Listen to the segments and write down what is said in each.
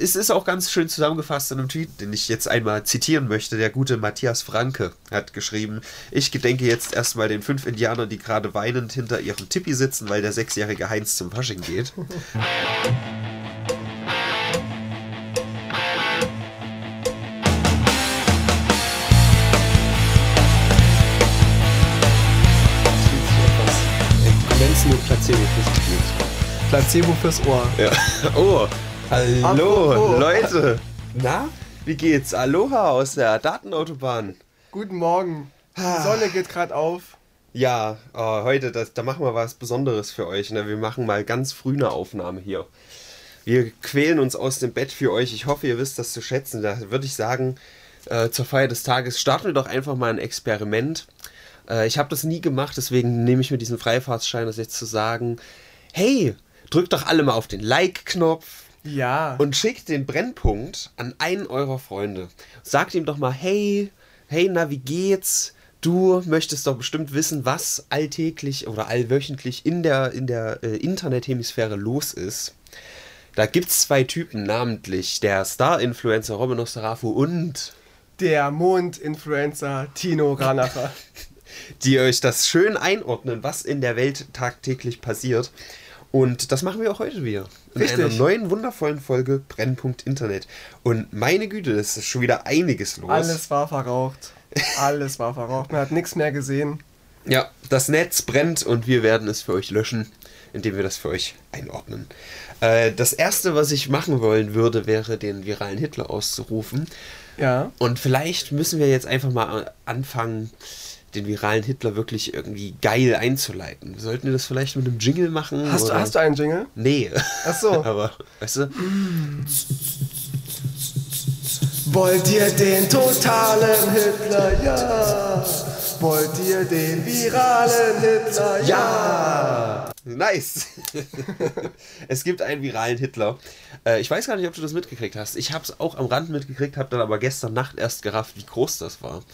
Es ist auch ganz schön zusammengefasst in einem Tweet, den ich jetzt einmal zitieren möchte. Der gute Matthias Franke hat geschrieben, ich gedenke jetzt erstmal den fünf Indianern, die gerade weinend hinter ihrem Tippi sitzen, weil der sechsjährige Heinz zum Fasching geht. Placebo fürs Gefühl. Placebo fürs Ohr. Ja. Oh, hallo Apropos. Leute. Na, wie geht's? Aloha aus der Datenautobahn. Guten Morgen. Die Sonne geht gerade auf. Ja, äh, heute, das, da machen wir was Besonderes für euch. Ne? Wir machen mal ganz früh eine Aufnahme hier. Wir quälen uns aus dem Bett für euch. Ich hoffe, ihr wisst das zu schätzen. Da würde ich sagen, äh, zur Feier des Tages starten wir doch einfach mal ein Experiment. Äh, ich habe das nie gemacht, deswegen nehme ich mir diesen Freifahrtsschein, das jetzt zu sagen. Hey, drückt doch alle mal auf den Like-Knopf Ja. und schickt den Brennpunkt an einen eurer Freunde. Sagt ihm doch mal, hey, hey, na, wie geht's? Du möchtest doch bestimmt wissen, was alltäglich oder allwöchentlich in der, in der äh, Internethemisphäre los ist. Da gibt's zwei Typen, namentlich der Star-Influencer Robin Nostarafu und der Mond-Influencer Tino Ranacher. die euch das schön einordnen, was in der Welt tagtäglich passiert. Und das machen wir auch heute wieder. In Richtig. einer neuen, wundervollen Folge Brennpunkt Internet. Und meine Güte, es ist schon wieder einiges los. Alles war verraucht. Alles war verraucht. Man hat nichts mehr gesehen. Ja, das Netz brennt und wir werden es für euch löschen, indem wir das für euch einordnen. Äh, das erste, was ich machen wollen würde, wäre, den viralen Hitler auszurufen. Ja. Und vielleicht müssen wir jetzt einfach mal anfangen, den viralen Hitler wirklich irgendwie geil einzuleiten. Sollten wir das vielleicht mit einem Jingle machen? Hast du, oder? hast du einen Jingle? Nee. Ach so. Aber, weißt du? Wollt ihr den totalen Hitler? Ja. Wollt ihr den viralen Hitler? Ja. Nice! es gibt einen viralen Hitler. Äh, ich weiß gar nicht, ob du das mitgekriegt hast. Ich habe es auch am Rand mitgekriegt, habe dann aber gestern Nacht erst gerafft, wie groß das war.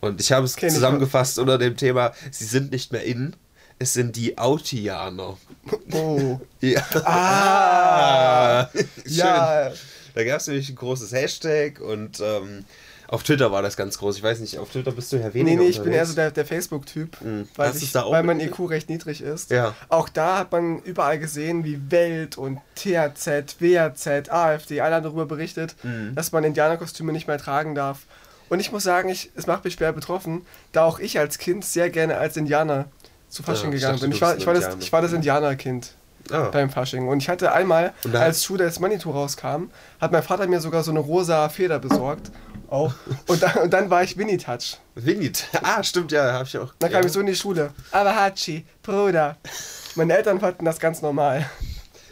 Und ich habe es Kenn zusammengefasst unter dem Thema, sie sind nicht mehr in, es sind die Autianer. Oh. Ja. Ah. Schön. Ja. Da gab es nämlich ein großes Hashtag und ähm, auf Twitter war das ganz groß. Ich weiß nicht, auf Twitter bist du ja weniger Nee, nee, ich bin eher unterwegs. so der, der Facebook-Typ, Mhm. weil, ich, weil mein? IQ recht niedrig ist. Ja. Auch da hat man überall gesehen, wie Welt und THZ, WAZ, AfD, alle haben darüber berichtet, Mhm. dass man Indianerkostüme nicht mehr tragen darf. Und ich muss sagen, ich, es macht mich schwer betroffen, da auch ich als Kind sehr gerne als Indianer zu Fasching Ja, gegangen dachte, bin. Ich war, ich, war das, ich war das Indianerkind Ah. beim Fasching. Und ich hatte einmal, als Schuh des Manitou rauskam, hat mein Vater mir sogar so eine rosa Feder besorgt. Auch. Und, dann, und dann war ich Winnie Touch. Winnie. Ah, stimmt, ja, habe ich auch. Dann ja. kam ich so in die Schule. Aber Hachi, Bruder. Meine Eltern fanden das ganz normal.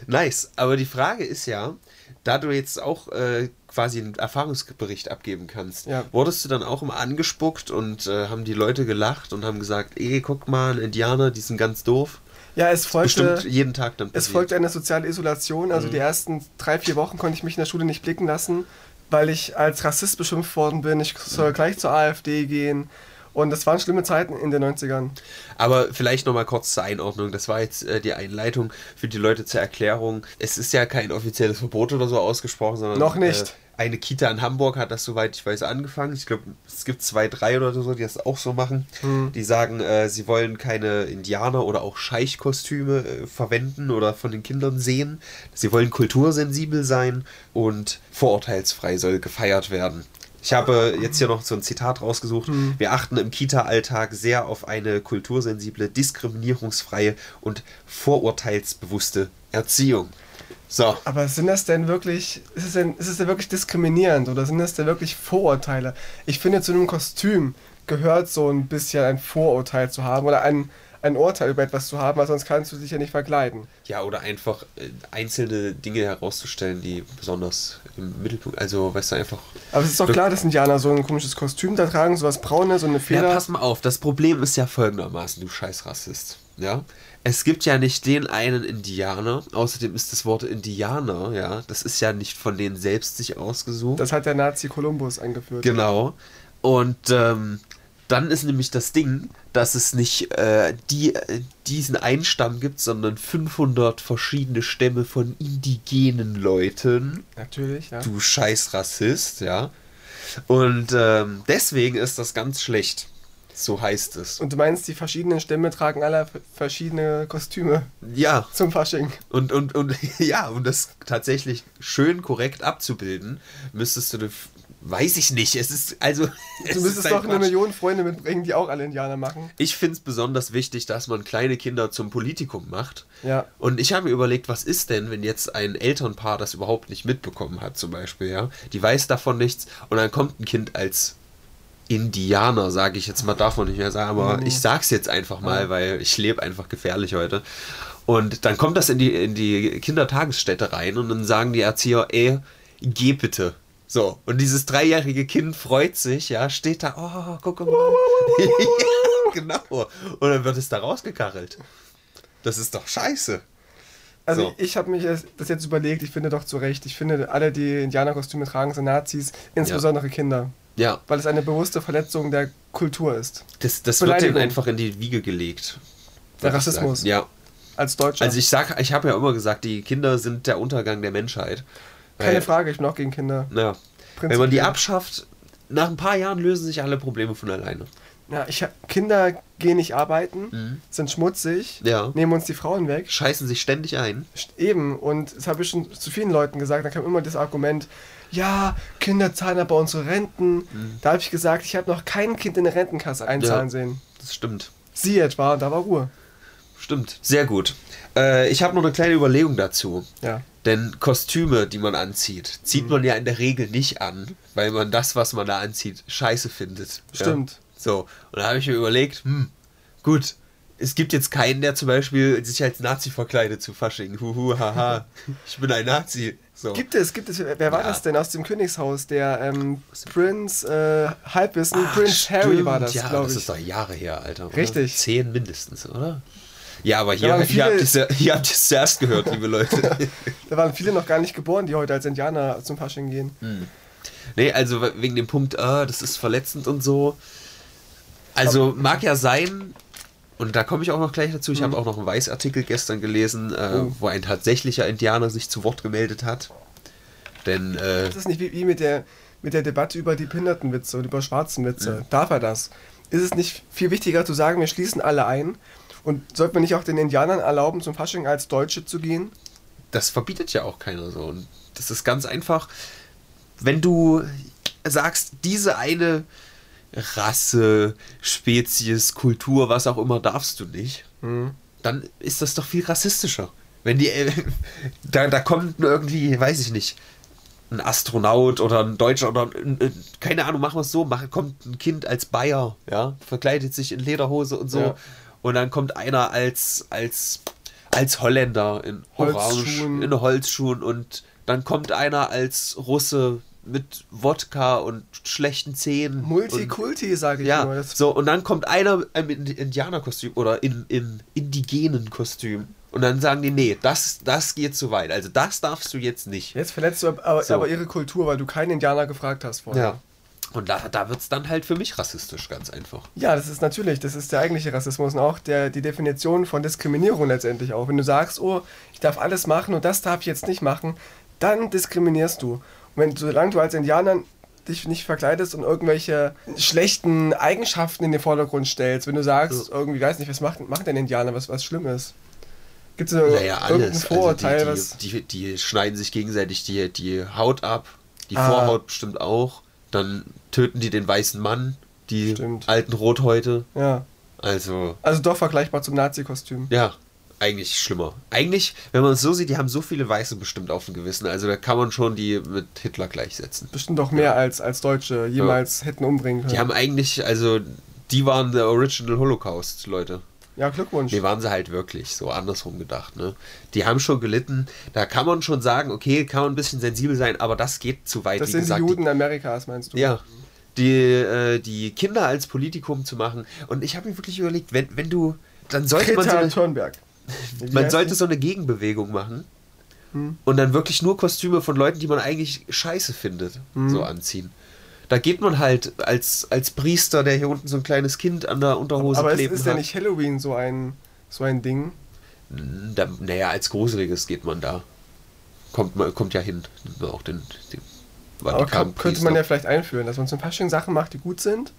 Nice, aber die Frage ist ja, da du jetzt auch äh, quasi einen Erfahrungsbericht abgeben kannst, Ja. wurdest du dann auch immer angespuckt und äh, haben die Leute gelacht und haben gesagt, ey, guck mal, ein Indianer, die sind ganz doof. Ja, es folgte, jeden Tag dann es folgte eine soziale Isolation. Also die ersten drei, vier Wochen konnte ich mich in der Schule nicht blicken lassen, weil ich als Rassist beschimpft worden bin. Ich soll gleich zur AfD gehen. Und das waren schlimme Zeiten in den 90ern. Aber vielleicht nochmal kurz zur Einordnung. Das war jetzt äh, die Einleitung für die Leute zur Erklärung. Es ist ja kein offizielles Verbot oder so ausgesprochen, sondern Noch nicht. Äh, eine Kita in Hamburg hat das, soweit ich weiß, angefangen. Ich glaube, es gibt zwei, drei oder so, die das auch so machen. Hm. Die sagen, äh, sie wollen keine Indianer- oder auch Scheichkostüme äh, verwenden oder von den Kindern sehen. Sie wollen kultursensibel sein und vorurteilsfrei soll gefeiert werden. Ich habe jetzt hier noch so ein Zitat rausgesucht. Wir achten im Kita-Alltag sehr auf eine kultursensible, diskriminierungsfreie und vorurteilsbewusste Erziehung. So, Aber sind das denn wirklich, ist es denn, ist es denn wirklich diskriminierend oder sind das denn wirklich Vorurteile? Ich finde, zu einem Kostüm gehört so ein bisschen ein Vorurteil zu haben oder ein, ein Urteil über etwas zu haben, weil sonst kannst du dich ja nicht verkleiden. ja, oder einfach äh, einzelne Dinge herauszustellen, die besonders im Mittelpunkt, also weißt du, einfach Aber es ist doch klar, dass Indianer so ein komisches Kostüm da tragen, sowas Braunes, so eine Ja, Feder. pass mal auf, das Problem ist ja folgendermaßen, du scheiß Rassist. Ja? Es gibt ja nicht den einen Indianer, außerdem ist das Wort Indianer, ja, das ist ja nicht von denen selbst sich ausgesucht. das hat der Nazi Kolumbus eingeführt. genau. Und ähm, dann ist nämlich das Ding, dass es nicht äh, die, äh, diesen einen Stamm gibt, sondern 500 verschiedene Stämme von indigenen Leuten. Natürlich, ja. Du scheiß Rassist, ja. Und ähm, deswegen ist das ganz schlecht. So heißt es. Und du meinst, die verschiedenen Stämme tragen alle verschiedene Kostüme Ja, zum Fasching. und, und, und ja, um das tatsächlich schön korrekt abzubilden, müsstest du, eine weiß ich nicht, es ist, also... es Du müsstest doch eine Quatsch. Million Freunde mitbringen, die auch alle Indianer machen. Ich finde es besonders wichtig, dass man kleine Kinder zum Politikum macht. Ja. Und ich habe mir überlegt, was ist denn, wenn jetzt ein Elternpaar das überhaupt nicht mitbekommen hat, zum Beispiel, ja? Die weiß davon nichts und dann kommt ein Kind als Indianer, sage ich jetzt mal, darf man nicht mehr sagen, aber ich sag's jetzt einfach mal, Ja. weil ich lebe einfach gefährlich heute. Und dann kommt das in die, in die Kindertagesstätte rein und dann sagen die Erzieher, ey, geh bitte. So, und dieses dreijährige Kind freut sich, ja, steht da, oh, guck mal. ja, genau. Und dann wird es da rausgekachelt. Das ist doch scheiße. Also So. ich habe mich das das jetzt überlegt, ich finde doch zu Recht. Ich finde, alle, die Indianerkostüme tragen, sind Nazis, insbesondere Kinder. Ja, Weil es eine bewusste Verletzung der Kultur ist. das, das wird denen einfach in die Wiege gelegt. Der Rassismus. Ja. Als Deutscher. Also ich sag, ich habe ja immer gesagt, die Kinder sind der Untergang der Menschheit. Keine Frage, ich bin auch gegen Kinder. Ja. Wenn man die abschafft, nach ein paar Jahren lösen sich alle Probleme von alleine. Ja, ich, hab- Kinder gehen nicht arbeiten, Mhm. sind schmutzig, Ja. nehmen uns die Frauen weg. Scheißen sich ständig ein. Eben, und das habe ich schon zu vielen Leuten gesagt, da kam immer das Argument, ja, Kinder zahlen aber unsere Renten. Mhm. Da habe ich gesagt, ich habe noch kein Kind in eine Rentenkasse einzahlen Ja. sehen. Das stimmt. Sie etwa, da war Ruhe. Stimmt. Sehr gut. Äh, ich habe noch eine kleine Überlegung dazu. Ja. Denn Kostüme, die man anzieht, zieht Mhm. man ja in der Regel nicht an, weil man das, was man da anzieht, scheiße findet. Stimmt. Ja? So, und da habe ich mir überlegt, hm, gut, es gibt jetzt keinen, der zum Beispiel sich als Nazi verkleidet zu Fasching. Huhu, haha, ich bin ein Nazi. So. Gibt es, gibt es, wer war Ja. das denn aus dem Königshaus? Der ähm, Prince äh, Halbwissen, Ach, Prince Harry stimmt, war das, Ja, glaube das ich. ist doch Jahre her, Alter. Oder? Richtig. Zehn mindestens, oder? Ja, aber hier, hier, habt viele- ihr's hier habt ihr es zuerst gehört, liebe Leute. Da waren viele noch gar nicht geboren, die heute als Indianer zum Fasching gehen. Nee, also wegen dem Punkt, ah, das ist verletzend und so. Also mag ja sein, und da komme ich auch noch gleich dazu, ich habe auch noch einen Weißartikel gestern gelesen, äh, Mhm. Oh. wo ein tatsächlicher Indianer sich zu Wort gemeldet hat. Denn, äh, Das ist nicht wie, wie mit, der, mit der Debatte über die Behindertenwitze und über Schwarzenwitze. Darf er das? Ist es nicht viel wichtiger zu sagen, wir schließen alle ein? Und sollten wir nicht auch den Indianern erlauben, zum Fasching als Deutsche zu gehen? das verbietet ja auch keiner so. Und das ist ganz einfach, wenn du sagst, diese eine Rasse, Spezies, Kultur, was auch immer, darfst du nicht, dann ist das doch viel rassistischer. Wenn die, äh, da, da kommt irgendwie, weiß ich nicht, ein Astronaut oder ein Deutscher oder ein, keine Ahnung, machen wir es so, mach, kommt ein Kind als Bayer, ja, verkleidet sich in Lederhose und so Ja. und dann kommt einer als, als, als Holländer in Orange, Holzschuhen. in Holzschuhen und dann kommt einer als Russe mit Wodka und schlechten Zähnen. Multikulti, sage ich nur. ja, Das, so, und dann kommt einer im Indi- Indianerkostüm oder im, im indigenen Kostüm. Und dann sagen die, nee, das, das geht zu weit. Also das darfst du jetzt nicht. Jetzt verletzt du aber, So. aber ihre Kultur, weil du keinen Indianer gefragt hast vorher. Ja. Und da, da wird es dann halt für mich rassistisch, ganz einfach. Ja, das ist natürlich, das ist der eigentliche Rassismus und auch der, die Definition von Diskriminierung letztendlich auch. Wenn du sagst, oh, ich darf alles machen und das darf ich jetzt nicht machen, dann diskriminierst du. Wenn, solange du als Indianer dich nicht verkleidest und irgendwelche schlechten Eigenschaften in den Vordergrund stellst, wenn du sagst, irgendwie, weiß nicht, was macht, macht ein Indianer, was, was schlimm ist. Gibt es Naja, irgendein alles. Vorurteil, also die, die, die, die schneiden sich gegenseitig die, die Haut ab, die Ah. Vorhaut bestimmt auch. Dann töten die den weißen Mann, die Stimmt. alten Rothäute. Ja. Also, Also doch vergleichbar zum Nazi-Kostüm. Ja, eigentlich schlimmer. Eigentlich, wenn man es so sieht, die haben so viele Weiße bestimmt auf dem Gewissen. Also da kann man schon die mit Hitler gleichsetzen. Bestimmt doch mehr als, als Deutsche jemals hätten umbringen können. Die haben eigentlich, also die waren der Original Holocaust, Leute. ja, Glückwunsch. Die waren sie halt wirklich, so andersrum gedacht. Ne? Die haben schon gelitten. Da kann man schon sagen, okay, kann man ein bisschen sensibel sein, aber das geht zu weit. das Wie sind gesagt, die Juden Amerikas, meinst du? Ja. Die, äh, die Kinder als Politikum zu machen. Und ich habe mir wirklich überlegt, wenn, wenn du, dann sollte man so Greta Thunberg. Man sollte so eine Gegenbewegung machen Hm. und dann wirklich nur Kostüme von Leuten, die man eigentlich scheiße findet, Hm. so anziehen. Da geht man halt als, als Priester, der hier unten so ein kleines Kind an der Unterhose Aber es kleben ist hat. ja nicht Halloween so ein, so ein Ding. Da, naja, als Gruseliges geht man da. Kommt, kommt ja hin. Auch den, den Aber kann, könnte man ja vielleicht einführen, dass man zum Fasching Sachen macht, die gut sind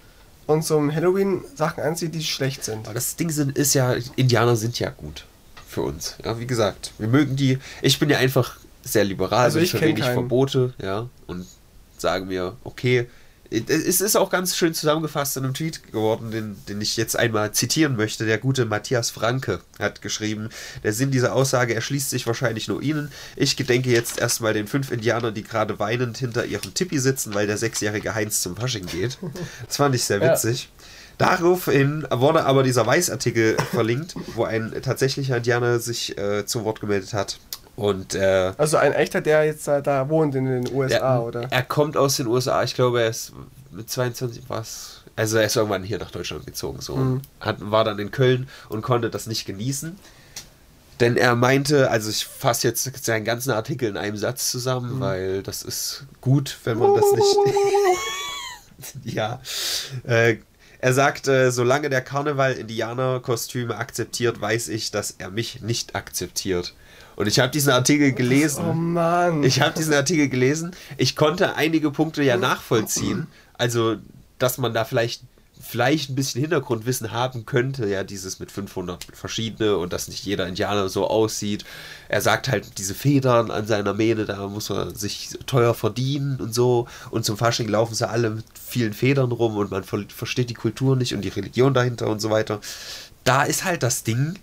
und zum Halloween Sachen anzieht, die schlecht sind. Aber das Ding sind, ist ja, Indianer sind ja gut für uns. Ja, wie gesagt, wir mögen die. Ich bin ja einfach sehr liberal, Also ich wenig keinen. Verbote, ja, und sagen mir, okay. Es ist auch ganz schön zusammengefasst in einem Tweet geworden, den, den ich jetzt einmal zitieren möchte. Der gute Matthias Franke hat geschrieben, der Sinn dieser Aussage erschließt sich wahrscheinlich nur Ihnen. Ich gedenke jetzt erstmal den fünf Indianern, die gerade weinend hinter ihrem Tipi sitzen, weil der sechsjährige Heinz zum Fasching geht. Das fand ich sehr Ja. Daraufhin wurde aber dieser Weißartikel verlinkt, wo ein tatsächlicher Indianer sich äh, zu Wort gemeldet hat. Und äh, Also ein echter, der jetzt da, da wohnt in den USA, er, oder? er kommt aus den USA, ich glaube, er ist mit 22 was. Also er ist irgendwann hier nach Deutschland gezogen, so. Mhm. Hat, war dann in Köln und konnte das nicht genießen. Denn er meinte, also ich fasse jetzt seinen ganzen Artikel in einem Satz zusammen, Mhm. weil das ist gut, wenn man das nicht. ja. Äh, er sagt, äh, solange der Karneval Indianerkostüme akzeptiert, weiß ich, dass er mich nicht akzeptiert. Und ich habe diesen Artikel gelesen. Oh Mann. Ich habe diesen Artikel gelesen. Ich konnte einige Punkte ja nachvollziehen. Also, dass man da vielleicht, vielleicht ein bisschen Hintergrundwissen haben könnte. Ja, dieses mit 500 verschiedene und dass nicht jeder Indianer so aussieht. Er sagt halt, diese Federn an seiner Mähne, da muss er sich teuer verdienen und so. Und zum Fasching laufen sie alle mit vielen Federn rum und man ver versteht die Kultur nicht und die Religion dahinter und so weiter da ist halt das Ding,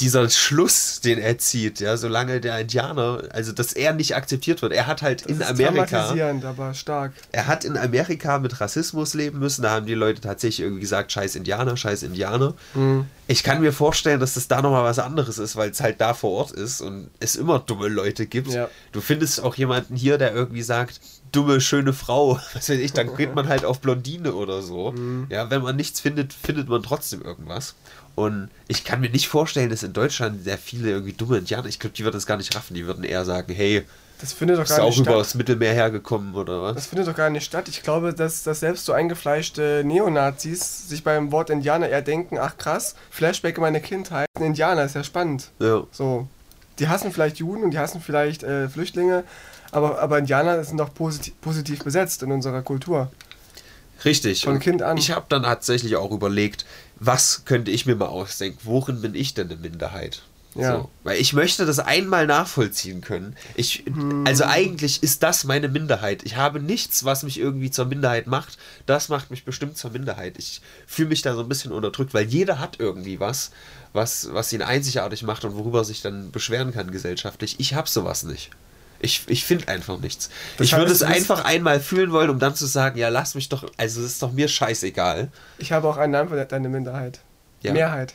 dieser Schluss, den er zieht, ja, solange der Indianer, also dass er nicht akzeptiert wird. Er hat halt in das ist Amerika, aber stark. er hat in Amerika mit Rassismus leben müssen. Da haben die Leute tatsächlich irgendwie gesagt, scheiß Indianer, scheiß Indianer. Mhm. Ich kann mir vorstellen, dass das da nochmal was anderes ist, weil es halt da vor Ort ist und es immer dumme Leute gibt. Ja. Du findest auch jemanden hier, der irgendwie sagt, dumme, schöne Frau, was weiß ich, dann geht man halt auf Blondine oder so. Mhm. Ja, wenn man nichts findet, findet man trotzdem irgendwas. Und ich kann mir nicht vorstellen, dass in Deutschland sehr viele irgendwie dumme Indianer, ich glaube, die würden das gar nicht raffen, die würden eher sagen, hey, Das findet doch gar auch nicht über das Mittelmeer hergekommen oder was? Das findet doch gar nicht statt. Ich glaube, dass, dass selbst so eingefleischte Neonazis sich beim Wort Indianer eher denken, ach krass, Flashback in meine Kindheit, ein Indianer ist ja spannend. Ja. So, die hassen vielleicht Juden und die hassen vielleicht äh, Flüchtlinge, aber, aber Indianer sind doch positiv, positiv besetzt in unserer Kultur. Richtig. Von Kind an. Ich habe dann tatsächlich auch überlegt, was könnte ich mir mal ausdenken? Worin bin ich denn eine Minderheit? Ja. So, weil ich möchte das einmal nachvollziehen können. Ich, Hm. Also eigentlich ist das meine Minderheit. Ich habe nichts, was mich irgendwie zur Minderheit macht. Das macht mich bestimmt zur Minderheit. Ich fühle mich da so ein bisschen unterdrückt, weil jeder hat irgendwie was, was, was ihn einzigartig macht und worüber er sich dann beschweren kann gesellschaftlich. Ich habe sowas nicht. Ich, ich finde einfach nichts. Das ich würde es einfach einmal fühlen wollen, um dann zu sagen, ja, lass mich doch, also es ist doch mir scheißegal. Ich habe auch einen Namen für deine Minderheit. Ja. Mehrheit.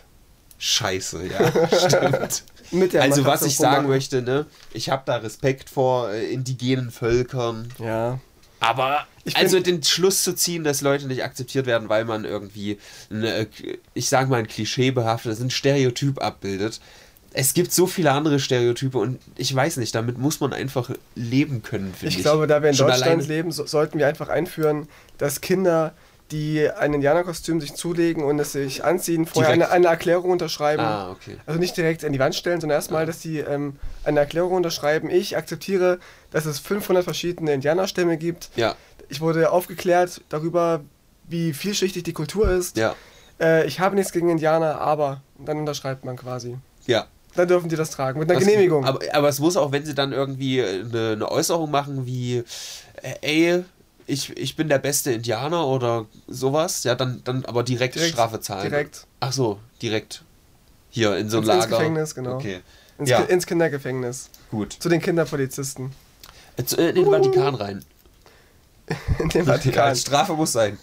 Scheiße, ja, stimmt. Mit der also was ich sagen möchte, ne, ich habe da Respekt vor äh, indigenen Völkern, Ja. aber Ich also den Schluss zu ziehen, dass Leute nicht akzeptiert werden, weil man irgendwie, eine, ich sag mal ein Klischee behaftet, ein Stereotyp abbildet. Es gibt so viele andere Stereotype und ich weiß nicht, damit muss man einfach leben können, finde ich. Ich glaube, da wir in Schon Deutschland leben, so, sollten wir einfach einführen, dass Kinder, die ein Indianerkostüm sich zulegen und es sich anziehen, vorher eine, eine Erklärung unterschreiben. Ah, okay. Also nicht direkt an die Wand stellen, sondern erstmal, dass sie ähm, eine Erklärung unterschreiben. Ich akzeptiere, dass es 500 verschiedene Indianerstämme gibt. Ja, Ich wurde aufgeklärt darüber, wie vielschichtig die Kultur ist. ja, Äh, ich habe nichts gegen Indianer, aber dann unterschreibt man quasi. ja. Dann dürfen die das tragen, mit einer Was- Genehmigung. Aber, aber es muss auch, wenn sie dann irgendwie eine, eine Äußerung machen wie, äh, ey, ich, ich bin der beste Indianer oder sowas, ja, dann, dann aber direkt, Direkt, Strafe zahlen. direkt. Ach so, direkt. Hier in so ein Ins- ins Lager. Gefängnis, genau. Okay, ins, ja. Ins Kindergefängnis. gut. Zu den Kinderpolizisten. Äh, äh, In den Vatikan rein. In Ja, Vatikan. Strafe muss sein.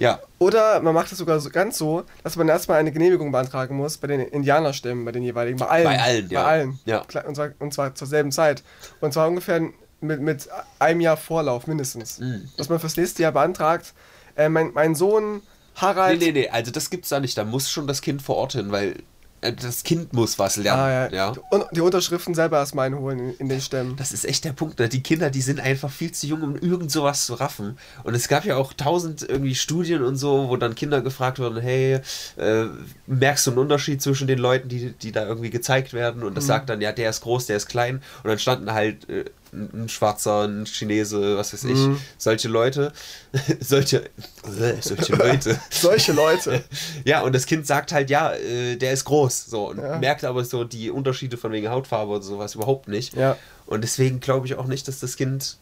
Ja, Oder man macht es sogar so, ganz so, dass man erstmal eine Genehmigung beantragen muss bei den Indianerstämmen, bei den jeweiligen, bei allen. Bei allen, ja. Bei allen. Ja. Und zwar, und zwar zur selben Zeit. Und zwar ungefähr mit, mit einem Jahr Vorlauf mindestens. Mhm. Dass man fürs nächste Jahr beantragt, äh, mein, mein Sohn nee, Harald. nee, nee, also das gibt's da nicht. Da muss schon das Kind vor Ort hin, weil das Kind muss was lernen. Ah, ja. ja. Und die Unterschriften selber erstmal einholen in, in den Stämmen. Das ist echt der Punkt. Ne? Die Kinder, die sind einfach viel zu jung, um irgend sowas zu raffen. Und es gab ja auch tausend irgendwie Studien und so, wo dann Kinder gefragt wurden, hey, äh, merkst du einen Unterschied zwischen den Leuten, die, die da irgendwie gezeigt werden? Und das Mhm. sagt dann, ja, der ist groß, der ist klein. Und dann standen halt äh, ein Schwarzer, ein Chinese, was weiß ich, Mhm. solche Leute, solche, äh, solche Leute. Solche Leute. Ja, und das Kind sagt halt, ja, äh, der ist groß, so, und Ja. merkt aber so die Unterschiede von wegen Hautfarbe und sowas überhaupt nicht. Ja. Und deswegen glaube ich auch nicht, dass das Kind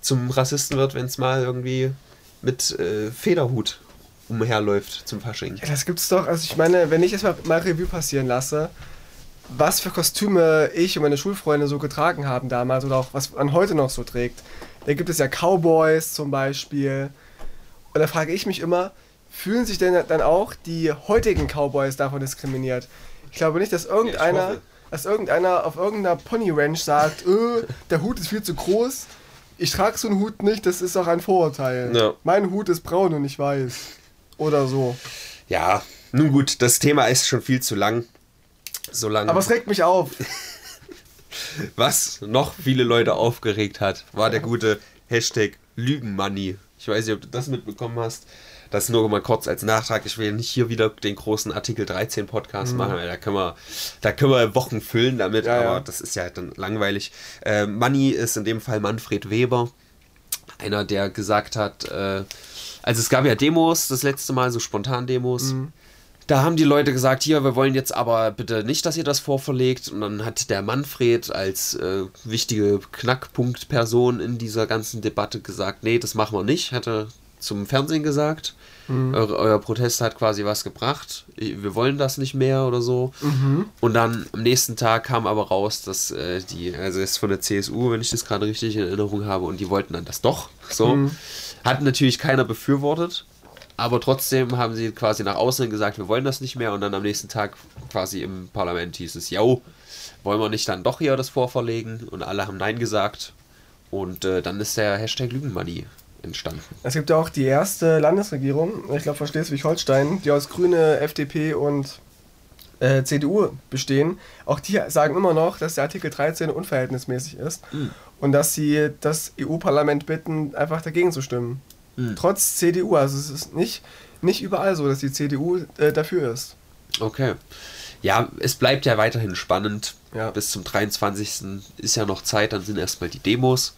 zum Rassisten wird, wenn es mal irgendwie mit äh, Federhut umherläuft zum Fasching. Ja, das gibt's doch. Also ich meine, wenn ich jetzt mal, mal Revue passieren lasse, was für Kostüme ich und meine Schulfreunde so getragen haben damals oder auch was man heute noch so trägt. Da gibt es ja Cowboys zum Beispiel. Und da frage ich mich immer, fühlen sich denn dann auch die heutigen Cowboys davon diskriminiert? Ich glaube nicht, dass irgendeiner, hoffe. dass irgendeiner auf irgendeiner Pony Ranch sagt, äh, der Hut ist viel zu groß. Ich trage so einen Hut nicht, das ist auch ein Vorurteil. Ja. Mein Hut ist braun und nicht weiß. Oder so. Ja, nun gut, das Thema ist schon viel zu lang. So lange. Aber es regt mich auf. Was noch viele Leute aufgeregt hat, war der gute Hashtag Lügenmoney. Ich weiß nicht, ob du das mitbekommen hast. Das nur mal kurz als Nachtrag. Ich will ja nicht hier wieder den großen Artikel 13 Podcast machen, weil da können wir, da können wir Wochen füllen damit, Mhm. Ja, aber ja. das ist ja dann langweilig. Äh, Money ist in dem Fall Manfred Weber. Einer, der gesagt hat, äh, also es gab ja Demos das letzte Mal, so Spontan-Demos. Mhm. Da haben die Leute gesagt, hier, wir wollen jetzt aber bitte nicht, dass ihr das vorverlegt. Und dann hat der Manfred als äh, wichtige Knackpunktperson in dieser ganzen Debatte gesagt, nee, das machen wir nicht. Hat er zum Fernsehen gesagt. Eure, euer Protest hat quasi was gebracht. Wir wollen das nicht mehr oder so. Und dann am nächsten Tag kam aber raus, dass äh, die, also es ist von der CSU, wenn ich das gerade richtig in Erinnerung habe, und die wollten dann das doch. So. Hat natürlich keiner befürwortet. Aber trotzdem haben sie quasi nach außen gesagt, wir wollen das nicht mehr. Und dann am nächsten Tag quasi im Parlament hieß es, yo, wollen wir nicht dann doch hier das vorverlegen? Und alle haben Nein gesagt. Und äh, dann ist der Hashtag Lügenmoney entstanden. Es gibt ja auch die erste Landesregierung, ich glaube von Schleswig-Holstein, die aus Grüne, FDP und äh, CDU bestehen. Auch die sagen immer noch, dass der Artikel 13 unverhältnismäßig ist und dass sie das EU-Parlament bitten, einfach dagegen zu stimmen. Mhm. Trotz CDU, also es ist nicht, nicht überall so, dass die CDU äh, dafür ist. Okay. Ja, es bleibt ja weiterhin spannend. Ja. Bis zum 23. ist ja noch Zeit, dann sind erstmal die Demos.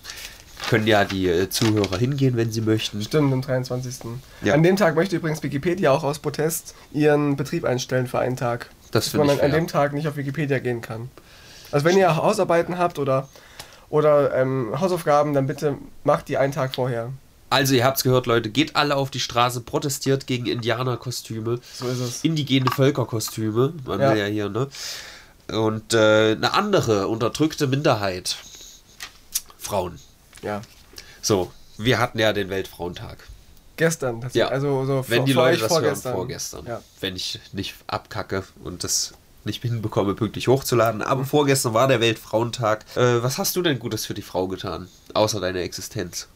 Können ja die äh, Zuhörer hingehen, wenn sie möchten. Stimmt, am 23. Ja. An dem Tag möchte übrigens Wikipedia auch aus Protest ihren Betrieb einstellen für einen Tag. Das dass man ich an, an dem Tag nicht auf Wikipedia gehen kann. Also wenn ihr Hausarbeiten habt oder, oder ähm, Hausaufgaben, dann bitte macht die einen Tag vorher. Also, ihr habt's gehört, Leute, geht alle auf die Straße, protestiert gegen Indianerkostüme, So ist es. indigene Völkerkostüme, man Ja. will ja hier, ne? Und äh, eine andere unterdrückte Minderheit. Frauen. Ja. So, wir hatten ja den Weltfrauentag. Gestern. Ja. Also so Wenn vor- die Leute das vorgestern. hören, vorgestern. Ja. Wenn ich nicht abkacke und das nicht hinbekomme, pünktlich hochzuladen. Aber vorgestern war der Weltfrauentag. Äh, was hast du denn Gutes für die Frau getan? Außer deine Existenz.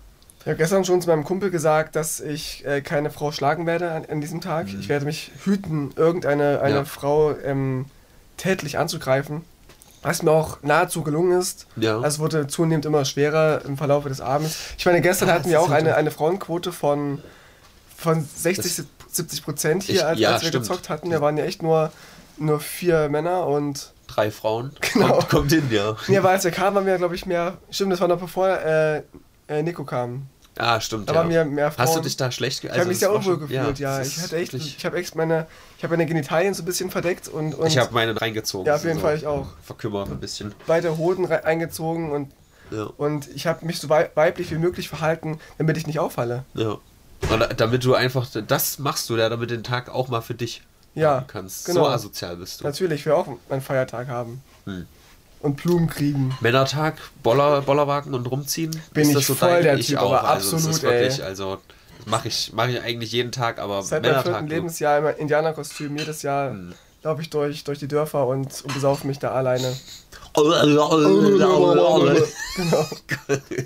Ich habe gestern schon zu meinem Kumpel gesagt, dass ich äh, keine Frau schlagen werde an, an diesem Tag. Ich werde mich hüten, irgendeine eine Mhm. Ja. Frau ähm, tätlich anzugreifen. Was mir auch nahezu gelungen ist. Ja. Also es wurde zunehmend immer schwerer im Verlauf des Abends. Ich meine, gestern Ah, hatten das wir auch eine, eine Frauenquote von, von 60, Das- 70 Prozent hier, Ich- als, ja, als wir stimmt. gezockt hatten. Wir waren ja echt nur, nur vier Männer und Drei Frauen. Genau. Kommt, kommt hin, ja. ja, aber als wir kamen, waren wir, glaube ich, mehr. Stimmt, das war noch bevor äh, äh, Nico kam. Ah, stimmt. Da ja. wir mehr Frauen. Hast du dich da schlecht ge- Ich habe mich das sehr unwohl gefühlt, ja. das Ich hatte echt, wirklich- ich habe echt meine, ich habe meine Genitalien so ein bisschen verdeckt und, und Ich habe meinen reingezogen. Ja, auf jeden so Fall, ich auch. Verkümmert ein bisschen. beide Hoden eingezogen und, Ja. und ich habe mich so wei weiblich wie möglich verhalten, damit ich nicht auffalle. ja. Und da- damit du einfach, das machst du ja, damit den Tag auch mal für dich Ja, kannst. genau. So asozial bist du. Natürlich, ich will auch meinen Feiertag haben. Hm. Und Blumen kriegen. Männertag, Boller, Bollerwagen und rumziehen. Bin ich voll der Typ, aber also das absolut, ist wirklich, ey. also das mache ich, mache ich eigentlich jeden Tag, aber Seit meinem Männertag. vierten du. Lebensjahr im Indianerkostüm jedes Jahr Hm. laufe ich durch, durch die Dörfer und, und besaufe mich da alleine. genau.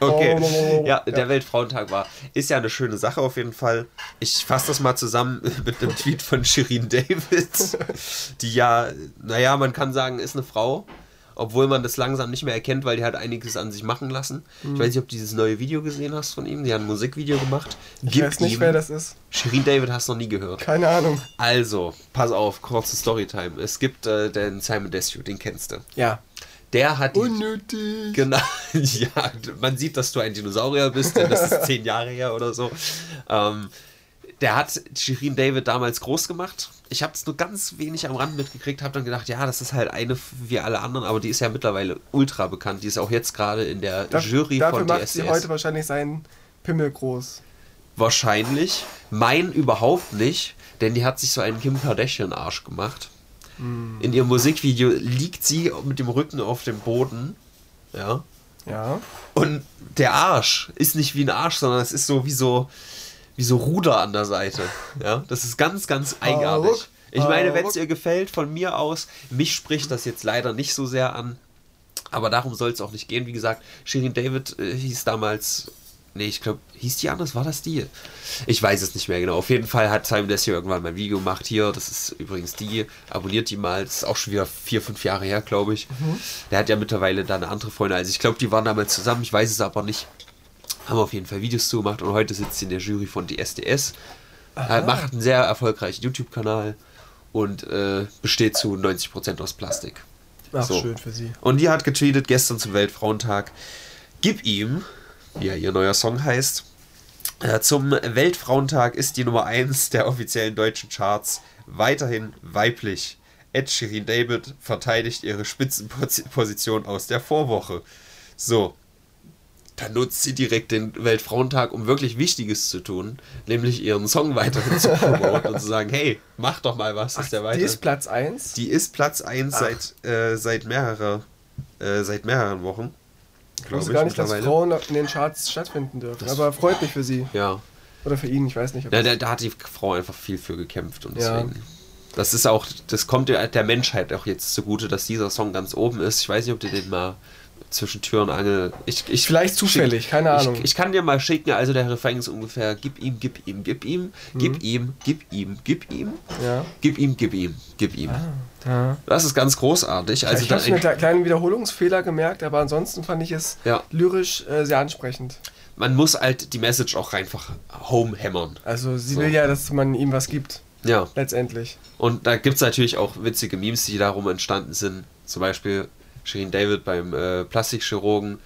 Okay. Ja, der Weltfrauentag war. Ist ja eine schöne Sache auf jeden Fall. Ich fasse das mal zusammen mit einem Tweet von Shirin David, die ja, naja, man kann sagen, ist eine Frau. Obwohl man das langsam nicht mehr erkennt, weil die hat einiges an sich machen lassen. Mhm. Ich weiß nicht, ob du dieses neue Video gesehen hast von ihm. Die hat ein Musikvideo gemacht. Ich weiß nicht, ihm. wer das ist. Shirin David hast du noch nie gehört. Keine Ahnung. Also, pass auf, kurze Storytime. Es gibt äh, den Simon Desue, den kennst du. Ja. Der hat die Unnötig. Genau, ja, man sieht, dass du ein Dinosaurier bist, denn das ist zehn Jahre her oder so. Ähm, der hat Shirin David damals groß gemacht. Ich habe es nur ganz wenig am Rand mitgekriegt, habe dann gedacht, ja, das ist halt eine wie alle anderen, aber die ist ja mittlerweile ultra bekannt. Die ist auch jetzt gerade in der Da- Jury dafür von macht sie DSDS. heute wahrscheinlich seinen Pimmel groß. Wahrscheinlich. Mein überhaupt nicht, denn die hat sich so einen Kim Kardashian-Arsch gemacht. In ihrem Musikvideo liegt sie mit dem Rücken auf dem Boden. Ja. Ja. Und der Arsch ist nicht wie ein Arsch, sondern es ist so wie so, wie so Ruder an der Seite. Ja, das ist ganz, ganz eigenartig. Ich meine, wenn es ihr gefällt, von mir aus, mich spricht das jetzt leider nicht so sehr an. Aber darum soll es auch nicht gehen. Wie gesagt, Shirin David äh, hieß damals. Nee, ich glaube, hieß die anders? War das die? Ich weiß es nicht mehr genau. Auf jeden Fall hat Simon Desio irgendwann mal ein Video gemacht. Hier, das ist übrigens die. Abonniert die mal. Das ist auch schon wieder vier, fünf Jahre her, glaube ich. Der hat ja mittlerweile da eine andere Freundin. Also ich glaube, die waren damals zusammen. Ich weiß es aber nicht. Haben auf jeden Fall Videos zu gemacht und heute sitzt sie in der Jury von DSDS. Er macht einen sehr erfolgreichen YouTube-Kanal und äh, besteht zu 90% aus Plastik. Ach, So. schön für sie. Und die hat getweetet gestern zum Weltfrauentag, gib ihm, wie ja ihr neuer Song heißt, äh, zum Weltfrauentag ist die Nummer 1 der offiziellen deutschen Charts weiterhin weiblich. Ed Sheeran David verteidigt ihre Spitzenposition aus der Vorwoche. So, dann nutzt sie direkt den Weltfrauentag, um wirklich Wichtiges zu tun, nämlich ihren Song weiterhin zu promoten und zu sagen, hey, mach doch mal was, ist der weiter. Die ist Platz 1. Die ist Platz 1 Ach. seit, äh, seit, mehrerer, äh, seit mehreren Wochen. Ich wusste gar nicht, dass. Frauen in den Charts stattfinden dürfen. Das- Aber freut mich für sie. Ja, Oder für ihn, ich weiß nicht. ob ja da, da hat die Frau einfach viel für gekämpft und Ja. deswegen. Das ist auch, das kommt der der Menschheit auch jetzt zugute, dass dieser Song ganz oben ist. Ich weiß nicht, ob du den mal zwischen Tür und Angel. Ich, ich, Vielleicht zufällig, keine Ahnung. Ich, ich kann dir mal schicken, also der Refrain ist ungefähr: Gib ihm, gib ihm, gib ihm, gib Mhm. ihm, gib ihm, gib ihm, ja. gib ihm, gib ihm, gib ihm. ja. Das ist ganz großartig. Also ich habe einen kle- kleinen Wiederholungsfehler gemerkt, aber ansonsten fand ich es Ja. lyrisch äh, sehr ansprechend. man muss halt die Message auch einfach home hämmern. Also sie So. will ja, dass man ihm was gibt, Ja. letztendlich. Und da gibt es natürlich auch witzige Memes, die darum entstanden sind. Zum Beispiel Shirin David beim äh, Plastikchirurgen.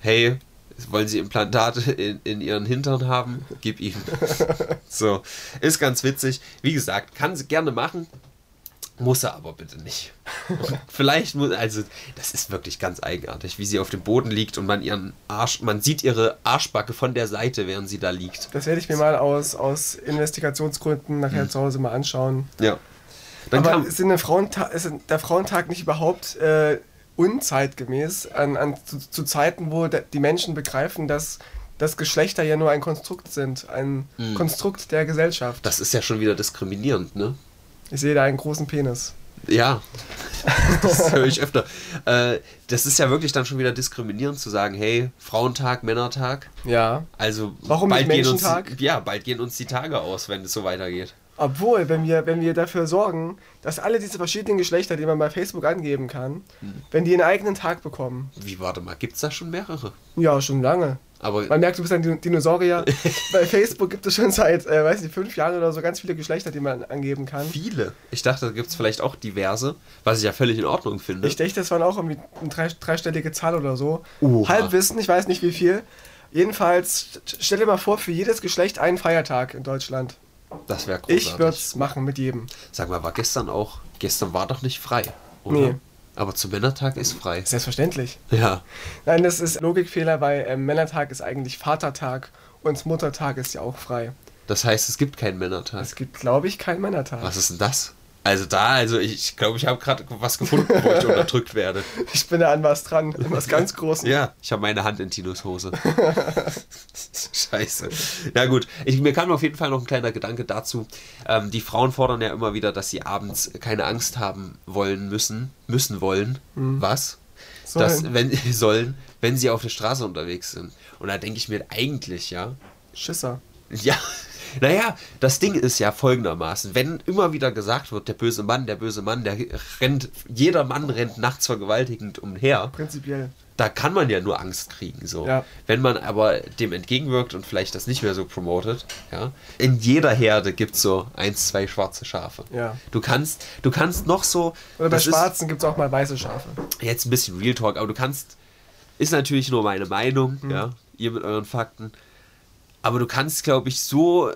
Hey, wollen Sie Implantate in, in Ihren Hintern haben? Gib ihm. so, ist ganz witzig. Wie gesagt, kann sie gerne machen. Muss er aber bitte nicht. Vielleicht muss, also, das ist wirklich ganz eigenartig, wie sie auf dem Boden liegt und man ihren Arsch, man sieht ihre Arschbacke von der Seite, während sie da liegt. Das werde ich mir mal aus, aus Investigationsgründen nachher zu Hause mal anschauen. Ja. Dann aber kam, ist, in der Frauentag, ist der Frauentag nicht überhaupt äh, unzeitgemäß an, an, zu, zu Zeiten, wo de, die Menschen begreifen, dass, dass Geschlechter ja nur ein Konstrukt sind, ein Mhm. Konstrukt der Gesellschaft. das ist ja schon wieder diskriminierend, ne? Ich sehe da einen großen Penis. Ja, das höre ich öfter. Äh, das ist ja wirklich dann schon wieder diskriminierend zu sagen, hey, Frauentag, Männertag. Ja. Also Warum nicht gehen uns, Menschentag? ja, bald gehen uns die Tage aus, wenn es so weitergeht. Obwohl, wenn wir, wenn wir dafür sorgen, dass alle diese verschiedenen Geschlechter, die man bei Facebook angeben kann, Hm. wenn die einen eigenen Tag bekommen. Wie, warte mal, gibt es da schon mehrere? Ja, schon lange. Aber Man merkt, du bist ein Din- Dinosaurier. bei Facebook gibt es schon seit, äh, weiß nicht, fünf Jahren oder so ganz viele Geschlechter, die man angeben kann. viele. Ich dachte, da gibt es vielleicht auch diverse, was ich ja völlig in Ordnung finde. Ich denke, das waren auch irgendwie eine drei, dreistellige Zahl oder so. Oha. Halbwissen, ich weiß nicht wie viel. Jedenfalls, st- stell dir mal vor, für jedes Geschlecht einen Feiertag in Deutschland. Das wäre großartig. Ich würde es machen mit jedem. Sag mal, war gestern auch, gestern war doch nicht frei, oder? Nee. Aber zum Männertag ist frei. Selbstverständlich. Ja. Nein, das ist Logikfehler, weil ähm, Männertag ist eigentlich Vatertag und Muttertag ist ja auch frei. Das heißt, es gibt keinen Männertag. Es gibt, glaube ich, keinen Männertag. Was ist denn das? Also da, also ich glaube, ich habe gerade was gefunden, wo ich unterdrückt werde. Ich bin da an was dran, an was ganz Großes. Ja, ich habe meine Hand in Tinos Hose. Scheiße. Ja gut, ich, mir kam auf jeden Fall noch ein kleiner Gedanke dazu. Ähm, die Frauen fordern ja immer wieder, dass sie abends keine Angst haben wollen müssen, müssen wollen. Was? dass wenn sollen, wenn sie auf der Straße unterwegs sind. Und da denke ich mir eigentlich, ja. Schisser. Ja, naja, das Ding ist ja folgendermaßen, wenn immer wieder gesagt wird, der böse Mann, der böse Mann, der rennt, jeder Mann rennt nachts vergewaltigend umher. Prinzipiell. Da kann man ja nur Angst kriegen. So. Ja. Wenn man aber dem entgegenwirkt und vielleicht das nicht mehr so promotet, ja, in jeder Herde gibt es so eins, zwei schwarze Schafe. Ja. Du kannst, du kannst noch so. Oder bei Schwarzen gibt es auch mal weiße Schafe. jetzt ein bisschen Real Talk, aber du kannst, ist natürlich nur meine Meinung, Mhm. ja, ihr mit euren Fakten, aber du kannst, glaube ich, so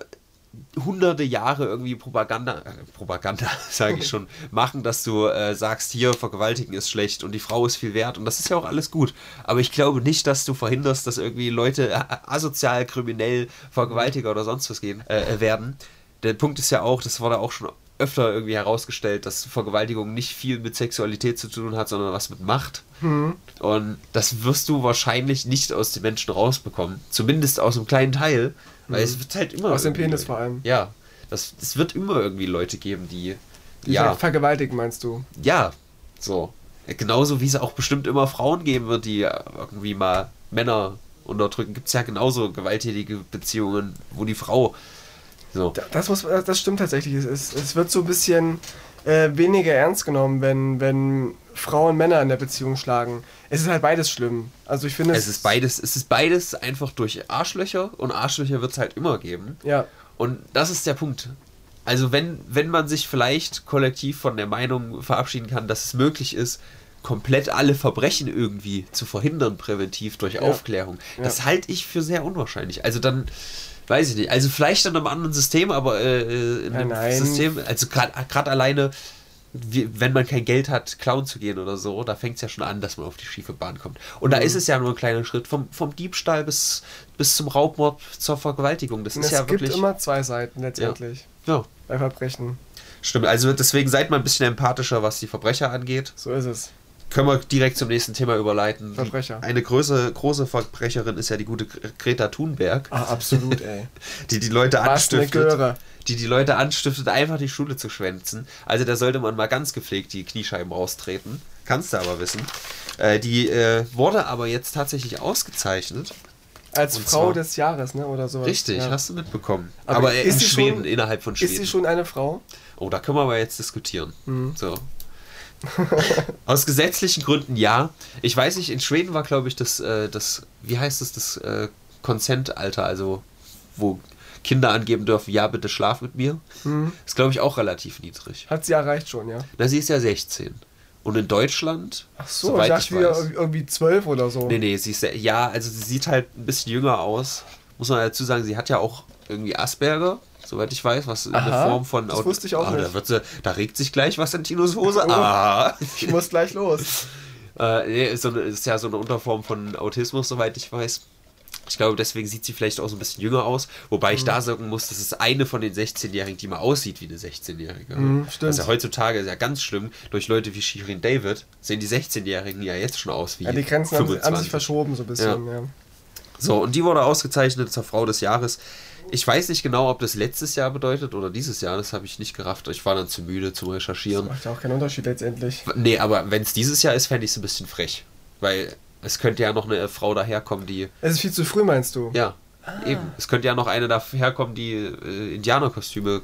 hunderte Jahre irgendwie Propaganda, äh, Propaganda, sage ich schon, machen, dass du äh, sagst, hier, Vergewaltigen ist schlecht und die Frau ist viel wert und das ist ja auch alles gut. Aber ich glaube nicht, dass du verhinderst, dass irgendwie Leute asozial, kriminell, Vergewaltiger oder sonst was gehen, äh, äh, werden. Der Punkt ist ja auch, das wurde auch schon öfter irgendwie herausgestellt, dass Vergewaltigung nicht viel mit Sexualität zu tun hat, sondern was mit Macht. Mhm. Und das wirst du wahrscheinlich nicht aus den Menschen rausbekommen. Zumindest aus einem kleinen Teil. Weil es wird halt immer. Mhm. Aus dem Penis vor allem. Ja. Das, es wird immer irgendwie Leute geben, die. Die ja. vergewaltigen, meinst du? Ja. So. Genauso wie es auch bestimmt immer Frauen geben wird, die irgendwie mal Männer unterdrücken. Gibt es ja genauso gewalttätige Beziehungen, wo die Frau. So. Da- Das, muss, das stimmt tatsächlich. Es, es, es wird so ein bisschen äh, weniger ernst genommen, wenn, wenn Frauen Männer in der Beziehung schlagen. Es ist halt beides schlimm. Also ich finde Es ist beides, es ist beides einfach durch Arschlöcher und Arschlöcher wird es halt immer geben. Ja, Und das ist der Punkt. Also wenn, wenn man sich vielleicht kollektiv von der Meinung verabschieden kann, dass es möglich ist, komplett alle Verbrechen irgendwie zu verhindern, präventiv durch Ja. Aufklärung, Ja. das halte ich für sehr unwahrscheinlich. Also dann, weiß ich nicht, also vielleicht in einem anderen System, aber äh, äh, in Ja, einem nein. System, also gerade alleine, wie, wenn man kein Geld hat, klauen zu gehen oder so, da fängt es ja schon an, dass man auf die schiefe Bahn kommt. Und Mhm. da ist es ja nur ein kleiner Schritt vom, vom Diebstahl bis, bis zum Raubmord zur Vergewaltigung. Das und ist es ja gibt wirklich. immer zwei Seiten letztendlich ja, bei Verbrechen. stimmt. Also deswegen seid mal ein bisschen empathischer, was die Verbrecher angeht. So ist es. Können wir direkt zum nächsten Thema überleiten. Verbrecher. Eine große, große Verbrecherin ist ja die gute Greta Thunberg, Ah, absolut, ey. die die Leute Was anstiftet. Die die Leute anstiftet, einfach die Schule zu schwänzen. Also da sollte man mal ganz gepflegt die Kniescheiben raustreten. Kannst du aber wissen. Äh, die äh, wurde aber jetzt tatsächlich ausgezeichnet. Als Und Frau zwar- des Jahres, ne? Oder sowas. Richtig, ja. hast du mitbekommen. Aber Aber, ist in Schweden, schon- innerhalb von Schweden. Ist sie schon eine Frau? Oh, da können wir aber jetzt diskutieren. Mhm. So. Aus gesetzlichen Gründen ja. Ich weiß nicht, in Schweden war, glaube ich, das, äh, das, wie heißt es, das äh, Consent-Alter, also wo Kinder angeben dürfen, ja, bitte schlaf mit mir. Mhm. Ist, glaube ich, auch relativ niedrig. Hat sie erreicht schon, ja. Na, sie ist ja 16. Und in Deutschland, Ach so, soweit ich dachte ich weiß. irgendwie zwölf oder so. Nee, nee, sie ist ja, ja, also sie sieht halt ein bisschen jünger aus. Muss man dazu sagen, sie hat ja auch irgendwie Asperger, soweit ich weiß, was in der Aha, Form von das wusste ich auch Ah, nicht. Da, da regt sich gleich was in Tinos Hose. Oh. Ah. Ich muss gleich los. Äh, nee, ist, so eine, ist ja so eine Unterform von Autismus, soweit ich weiß. Ich glaube, deswegen sieht sie vielleicht auch so ein bisschen jünger aus. Wobei ich Mhm. da sagen muss, das ist eine von den 16-Jährigen, die mal aussieht wie eine 16-Jährige. Mhm, das stimmt. ist ja heutzutage ist ja ganz schlimm. Durch Leute wie Shirin David sehen die 16-Jährigen ja jetzt schon aus wie Ja, die Grenzen haben, sich- haben 25. sich verschoben so ein bisschen, ja. So, und die wurde ausgezeichnet zur Frau des Jahres. Ich weiß nicht genau, ob das letztes Jahr bedeutet oder dieses Jahr, das habe ich nicht gerafft. Ich war dann zu müde zum Das Recherchieren. macht ja auch keinen Unterschied letztendlich. Nee, aber wenn es dieses Jahr ist, fände ich es ein bisschen frech. Weil es könnte ja noch eine Frau daherkommen, die. Es ist viel zu früh, meinst du? Ja, Ah. eben. Es könnte ja noch eine daherkommen, die äh, Indianerkostüme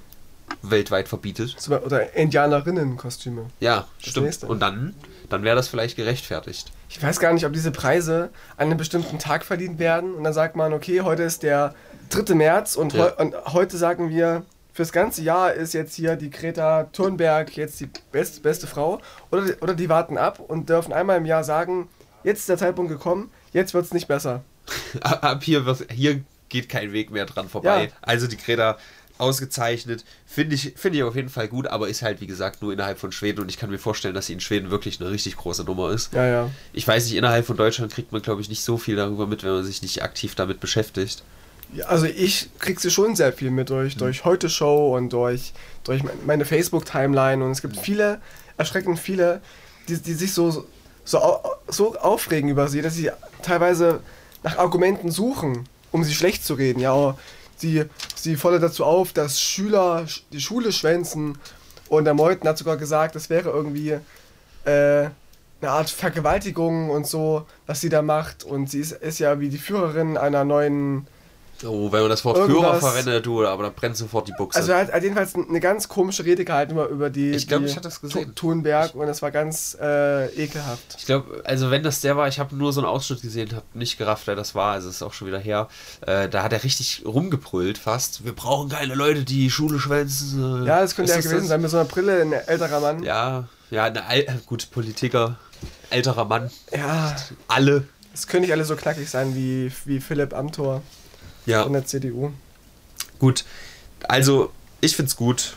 weltweit verbietet. Oder Indianerinnenkostüme. Ja, Das stimmt. nächste. Und dann, dann wäre das vielleicht gerechtfertigt. Ich weiß gar nicht, ob diese Preise an einem bestimmten Tag verdient werden und dann sagt man, okay, heute ist der 3. März und, Ja. heu und heute sagen wir, fürs ganze Jahr ist jetzt hier die Greta Thunberg jetzt die best, beste Frau. Oder, die- oder die warten ab und dürfen einmal im Jahr sagen, jetzt ist der Zeitpunkt gekommen, jetzt wird es nicht besser. Ab hier, wird, hier geht kein Weg mehr dran vorbei. Ja. Also die Greta ausgezeichnet. Finde ich, finde ich auf jeden Fall gut, aber ist halt, wie gesagt, nur innerhalb von Schweden und ich kann mir vorstellen, dass sie in Schweden wirklich eine richtig große Nummer ist. Ja, ja. Ich weiß nicht, innerhalb von Deutschland kriegt man, glaube ich, nicht so viel darüber mit, wenn man sich nicht aktiv damit beschäftigt. Ja, Also ich krieg sie schon sehr viel mit Mhm. durch, durch Heute Show und durch, durch mein- meine Facebook-Timeline und es Mhm. gibt viele, erschreckend viele, die, die sich so, so, so aufregen über sie, dass sie teilweise nach Argumenten suchen, um sie schlecht zu reden. Ja, oh, sie, fordert dazu auf, dass Schüler sch- die Schule schwänzen und der Meuthen hat sogar gesagt, das wäre irgendwie äh, eine Art Vergewaltigung und so, was sie da macht. Und sie ist, ist ja wie die Führerin einer neuen. Oh, wenn man das Wort Irgendwas- Führer verwendet, du, aber da brennt sofort die Buchse. Also er hat, jedenfalls eine ganz komische Rede gehalten über, über die, Ich glaub, die ich hatte das gesehen. Thunberg und es war ganz äh, ekelhaft. Ich glaube, also wenn das der war, ich habe nur so einen Ausschnitt gesehen, habe nicht gerafft, wer das war, also ist auch schon wieder her. Äh, da hat er richtig rumgebrüllt fast. Wir brauchen keine Leute, die Schule schwänzen. äh. Ja, das könnte ja gewesen das? sein mit so einer Brille, ein älterer Mann. Ja, ja, eine Al gut, Politiker, älterer Mann, Ja, alle. es können nicht alle so knackig sein wie, wie Philipp Amthor Ja, von der CDU. gut. Also, ich find's gut.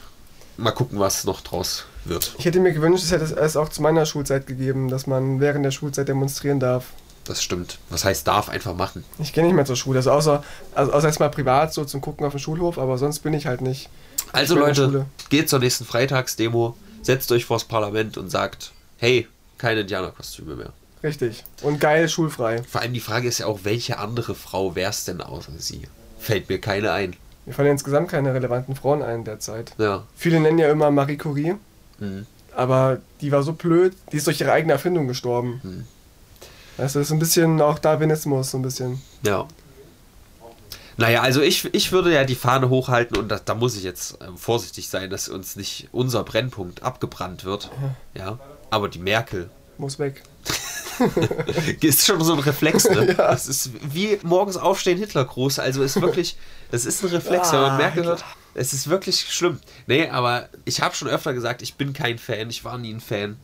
Mal gucken, was noch draus wird. Ich hätte mir gewünscht, es hätte es auch zu meiner Schulzeit gegeben, dass man während der Schulzeit demonstrieren darf. Das stimmt. Was heißt darf, einfach machen. Ich gehe nicht mehr zur Schule, also außer, also außer jetzt mal privat so zum Gucken auf dem Schulhof, aber sonst bin ich halt nicht. Also in Leute, geht zur nächsten Freitagsdemo, setzt euch vors Parlament und sagt, hey, keine Indianerkostüme mehr. Richtig. Und geil schulfrei. Vor allem die Frage ist ja auch, welche andere Frau wär's denn außer sie? Fällt mir keine ein. Mir fallen insgesamt keine relevanten Frauen ein derzeit. Ja. Viele nennen ja immer Marie Curie, Mhm. aber die war so blöd, die ist durch ihre eigene Erfindung gestorben. Hm. Also das ist ein bisschen auch Darwinismus, so ein bisschen. Ja. Naja, also ich, ich würde ja die Fahne hochhalten und da, da muss ich jetzt ähm, vorsichtig sein, dass uns nicht unser Brennpunkt abgebrannt wird. Ja. Aber die Merkel Muss weg. ist schon so ein Reflex, ne? Das ist wie morgens aufstehen Hitlergruß. Also ist wirklich, das ist ein Reflex, wenn man Ah, Merkel Hitler. Es ist wirklich schlimm. Nee, aber ich habe schon öfter gesagt, ich bin kein Fan, ich war nie ein Fan.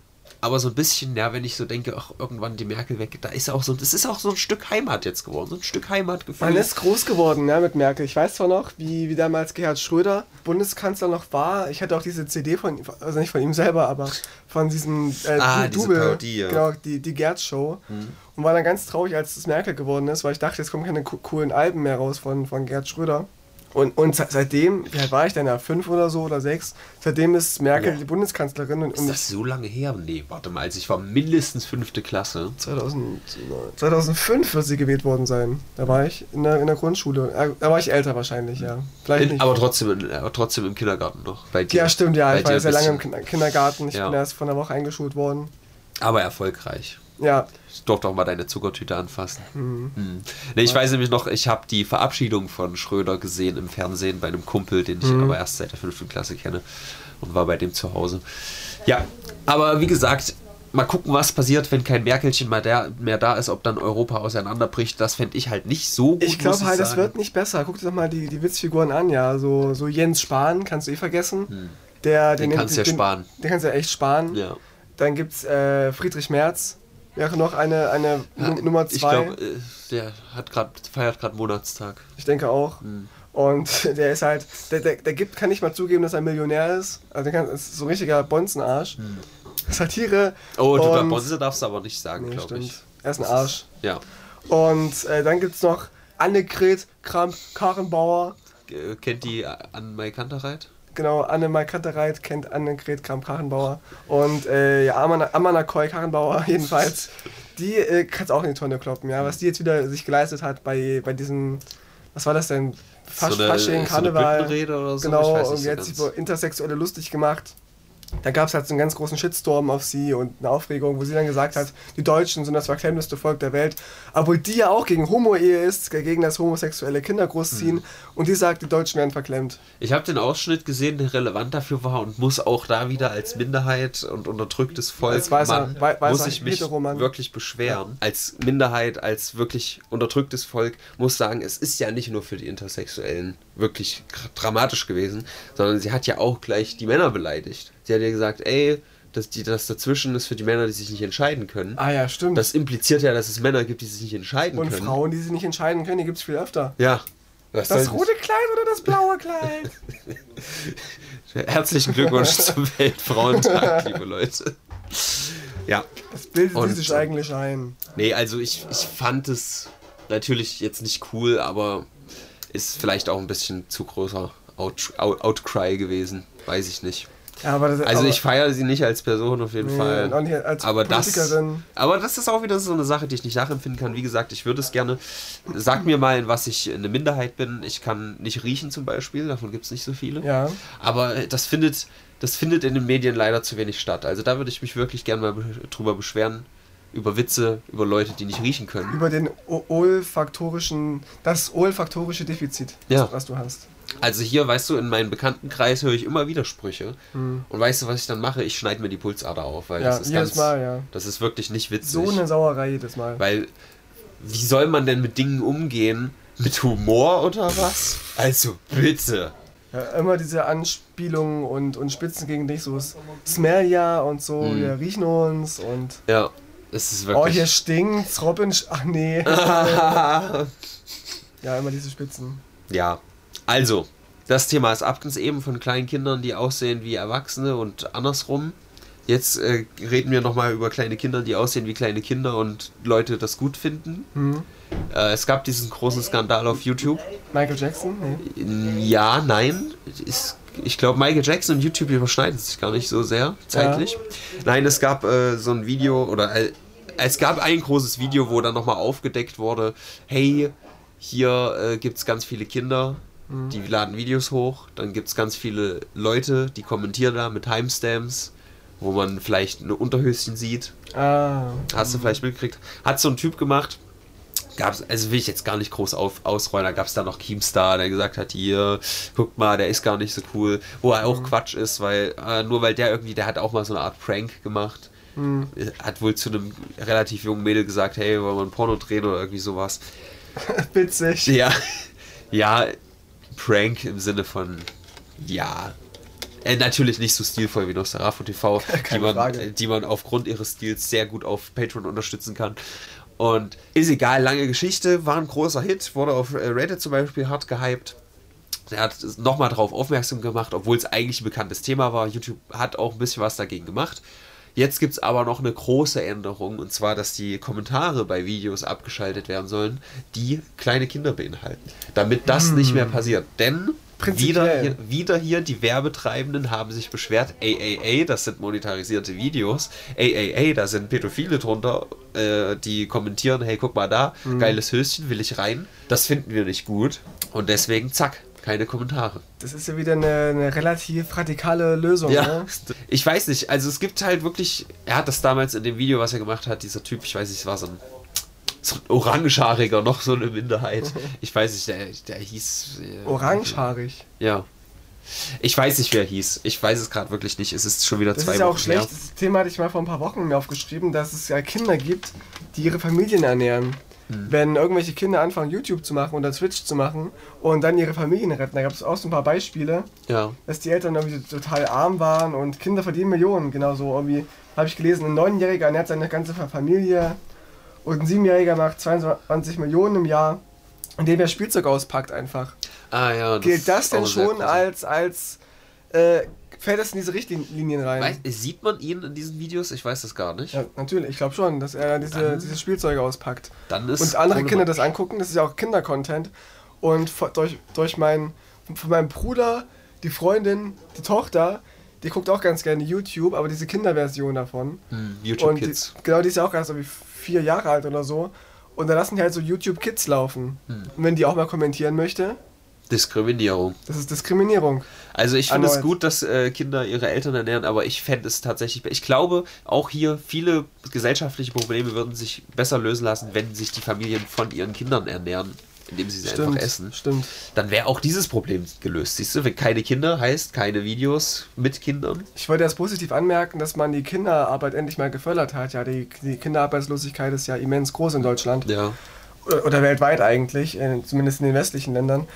Aber so ein bisschen, ja, wenn ich so denke, ach, irgendwann die Merkel weg, da ist auch so, das ist auch so ein Stück Heimat jetzt geworden, so ein Stück Heimatgefühl. Man ist groß geworden, ja, mit Merkel. Ich weiß zwar noch, wie, wie damals Gerhard Schröder Bundeskanzler noch war. Ich hatte auch diese CD von, ihm, also nicht von ihm selber, aber von diesem äh, Ah, Double, Parodie, ja. Genau, die, die Gerd-Show. Und war dann ganz traurig, als es Merkel geworden ist, weil ich dachte, jetzt kommen keine co- coolen Alben mehr raus von, von Gerhard Schröder. Und, und se- seitdem, wie alt war ich denn ja, fünf oder so oder sechs, seitdem ist Merkel Boah. die Bundeskanzlerin und, Ist das so lange her? Nee, warte mal, also ich war mindestens fünfte Klasse. 2000, 2005 wird sie gewählt worden sein. Da war ich in der, in der Grundschule. Äh, Da war ich älter wahrscheinlich, ja. Vielleicht In, nicht. aber, trotzdem, aber trotzdem im Kindergarten noch. Bei dir. ja, stimmt, ja. Ich war sehr lange im Kindergarten. Ich Ja. bin erst vor einer Woche eingeschult worden. Aber erfolgreich. Ja, Ich durfte auch mal deine Zuckertüte anfassen. Mhm. Nee, ich weiß nämlich noch, ich habe die Verabschiedung von Schröder gesehen im Fernsehen bei einem Kumpel, den ich aber erst seit der fünften Klasse kenne und war bei dem zu Hause. Ja, aber wie gesagt, mal gucken, was passiert, wenn kein Merkelchen mehr, der, mehr da ist, ob dann Europa auseinanderbricht. Das fände ich halt nicht so gut. ich glaube halt, das sagen. wird nicht besser. Guck dir doch mal die, die Witzfiguren an, ja. So, so Jens Spahn, kannst du eh vergessen. Der, Den kannst du ja den, sparen. Den kannst du ja echt sparen. Ja. Dann gibt's äh, Friedrich Merz. Wäre noch eine, eine Nu- Nummer Ich zwei. glaube, äh, der hat grad, feiert gerade Monatstag. Ich denke auch. Hm. Und der ist halt, der, der, der gibt, kann nicht mal zugeben, dass er Millionär ist. Also der kann, ist so ein richtiger Bonzenarsch. Satire. Hm. Oh, du und, Bonse darfst du aber nicht sagen, nee, glaube ich. Er ist ein Arsch. Ja. Und äh, dann gibt es noch Annegret Kramp-Karrenbauer. Äh, Kennt die Anne Kantereit? Genau, Anne Kantereit kennt Annegret Kramp-Karrenbauer. Und äh, ja, Amana, Amana Koi Karrenbauer jedenfalls. Die äh, kann es auch in die Tonne kloppen, ja. Was die jetzt wieder sich geleistet hat bei, bei diesem, was war das denn? Fasch, so Fasching, Karneval. So? Genau, und die so hat sich ganz. über Intersexuelle lustig gemacht. Da gab es halt so einen ganz großen Shitstorm auf sie und eine Aufregung, wo sie dann gesagt hat, die Deutschen sind das verklemmteste Volk der Welt. Obwohl die ja auch gegen Homo-Ehe ist, gegen das homosexuelle Kinder großziehen. Mhm. Und die sagt, die Deutschen werden verklemmt. Ich habe den Ausschnitt gesehen, der relevant dafür war und muss auch da wieder als Minderheit und unterdrücktes Volk Als weißer- Mann, wei- weißer muss ich mich wirklich beschweren. Als Minderheit, als wirklich unterdrücktes Volk muss sagen, es ist ja nicht nur für die Intersexuellen wirklich dramatisch gewesen, sondern sie hat ja auch gleich die Männer beleidigt. Hat ja gesagt, ey, das, die, das dazwischen ist für die Männer, die sich nicht entscheiden können. Ah ja, stimmt. Das impliziert ja, dass es Männer gibt, die sich nicht entscheiden und können. Frauen, die sich nicht entscheiden können, die gibt es viel öfter. Ja. Das soll- rote Kleid oder das blaue Kleid? Herzlichen Glückwunsch zum Weltfrauentag, liebe Leute. Ja, Das bildet Und- sich eigentlich ein. nee, also ich, ich fand es natürlich jetzt nicht cool, aber ist vielleicht auch ein bisschen zu großer Out, Outcry gewesen. Weiß ich nicht. Aber das, Also aber, ich feiere sie nicht als Person auf jeden nee, Fall. auch nicht als aber das, Politikerin. aber das ist auch wieder so eine Sache, die ich nicht nachempfinden kann. Wie gesagt, ich würde es gerne. Sag mir mal, in was ich eine Minderheit bin. Ich kann nicht riechen zum Beispiel, davon gibt es nicht so viele. Ja. Aber das findet, das findet in den Medien leider zu wenig statt. Also da würde ich mich wirklich gerne mal be- drüber beschweren. Über Witze, über Leute, die nicht riechen können. Über den olfaktorischen, das olfaktorische Defizit, Ja. was du hast. Also hier, weißt du, in meinem Bekanntenkreis höre ich immer Widersprüche. Hm. Und weißt du, was ich dann mache? Ich schneide mir die Pulsader auf, weil Ja, das ist jedes ganz, Mal, ja. das ist wirklich nicht witzig. So eine Sauerei jedes Mal. Weil, wie soll man denn mit Dingen umgehen? Mit Humor oder was? Also, bitte. Ja, immer diese Anspielungen und, und Spitzen gegen dich, so S- Smelja und so, Mhm. wir riechen uns und Ja, es ist oh, hier wirklich. stinkt's, Robin, sch- ach nee. ja, immer diese Spitzen. ja, also, das Thema ist abgens eben von kleinen Kindern, die aussehen wie Erwachsene und andersrum. Jetzt äh, reden wir nochmal über kleine Kinder, die aussehen wie kleine Kinder und Leute das gut finden. Hm. Äh, es gab diesen großen Skandal auf YouTube. Michael Jackson? Nee. Ja, nein. Ist, ich glaube, Michael Jackson und YouTube überschneiden sich gar nicht so sehr zeitlich. Nein, es gab äh, so ein Video oder äh, es gab ein großes Video, wo dann nochmal aufgedeckt wurde, hey, hier äh, gibt es ganz viele Kinder, die laden Videos hoch, dann gibt es ganz viele Leute, die kommentieren da mit Timestamps, wo man vielleicht eine Unterhöschen sieht. Ah. Hast du vielleicht mitgekriegt? Hat so ein Typ gemacht. Gab's, also will ich jetzt gar nicht groß auf, ausrollen, da gab es da noch Keemstar, der gesagt hat, hier, guck mal, der ist gar nicht so cool. Wo er auch Quatsch ist, weil, äh, nur weil der irgendwie, der hat auch mal so eine Art Prank gemacht. Hm. Hat wohl zu einem relativ jungen Mädel gesagt, hey, wollen wir ein Porno drehen oder irgendwie sowas. Witzig. Ja, ja, Prank im Sinne von, ja, äh, natürlich nicht so stilvoll wie Nosferatu TV, die man, Frage. die man aufgrund ihres Stils sehr gut auf Patreon unterstützen kann. Und ist egal, lange Geschichte, war ein großer Hit, wurde auf äh, Reddit zum Beispiel hart gehypt. Er hat nochmal darauf aufmerksam gemacht, obwohl es eigentlich ein bekanntes Thema war. YouTube hat auch ein bisschen was dagegen gemacht. Jetzt gibt es aber noch eine große Änderung, und zwar, dass die Kommentare bei Videos abgeschaltet werden sollen, die kleine Kinder beinhalten. Damit das nicht mehr passiert. Denn wieder hier, wieder hier, die Werbetreibenden haben sich beschwert, AAA, das sind monetarisierte Videos, AAA, da sind Pädophile drunter, äh, die kommentieren, hey, guck mal da, geiles Höschen, will ich rein. Das finden wir nicht gut. Und deswegen, zack, keine Kommentare. Das ist ja wieder eine, eine relativ radikale Lösung. Ja, Ne? ich weiß nicht. Also es gibt halt wirklich, er hat das damals in dem Video, was er gemacht hat, dieser Typ, ich weiß nicht, es war so ein, so ein Orangehaariger, noch so eine Minderheit. Ich weiß nicht, der, der hieß... äh, Orangehaarig. Ja. Ich weiß nicht, wer hieß. Ich weiß es gerade wirklich nicht. Es ist schon wieder Das zwei ist ja auch Wochen schlecht. her. Das Thema hatte ich mal vor ein paar Wochen mir aufgeschrieben, dass es ja Kinder gibt, die ihre Familien ernähren. Hm. Wenn irgendwelche Kinder anfangen, YouTube zu machen oder Twitch zu machen und dann ihre Familien retten. Da gab es auch so ein paar Beispiele, Ja. dass die Eltern irgendwie total arm waren und Kinder verdienen Millionen. Genauso irgendwie, habe ich gelesen, ein Neunjähriger ernährt seine ganze Familie und ein Siebenjähriger macht 22 Millionen im Jahr, indem er Spielzeug auspackt einfach. Ah ja. Gilt das ist auch denn schon als, als äh, fällt das in diese Richtlinien rein? Weiß, sieht man ihn in diesen Videos? Ich weiß das gar nicht. Ja, natürlich, ich glaube schon, dass er diese, Dann- diese Spielzeuge auspackt. Dann ist Und andere Kinder das angucken, das ist ja auch Kinder-Content. Und vor- durch, durch meinen, von meinem Bruder, die Freundin, die Tochter, die guckt auch ganz gerne YouTube, aber diese Kinderversion davon. Hm, YouTube und Kids. Die, genau, die ist ja auch erst irgendwie vier Jahre alt oder so. Und da lassen die halt so YouTube Kids laufen. Hm. Und wenn die auch mal kommentieren möchte, Diskriminierung. das ist Diskriminierung. Also ich finde es gut, dass äh, Kinder ihre Eltern ernähren, aber ich fände es tatsächlich, ich glaube auch hier viele gesellschaftliche Probleme würden sich besser lösen lassen, wenn sich die Familien von ihren Kindern ernähren, indem sie sie Stimmt, einfach essen. stimmt. Dann wäre auch dieses Problem gelöst. Siehst du, wenn keine Kinder heißt, keine Videos mit Kindern. Ich wollte erst positiv anmerken, dass man die Kinderarbeit endlich mal gefördert hat. Ja, die, die Kinderarbeitslosigkeit ist ja immens groß in Deutschland. Ja. Oder, oder weltweit eigentlich, äh, zumindest in den westlichen Ländern.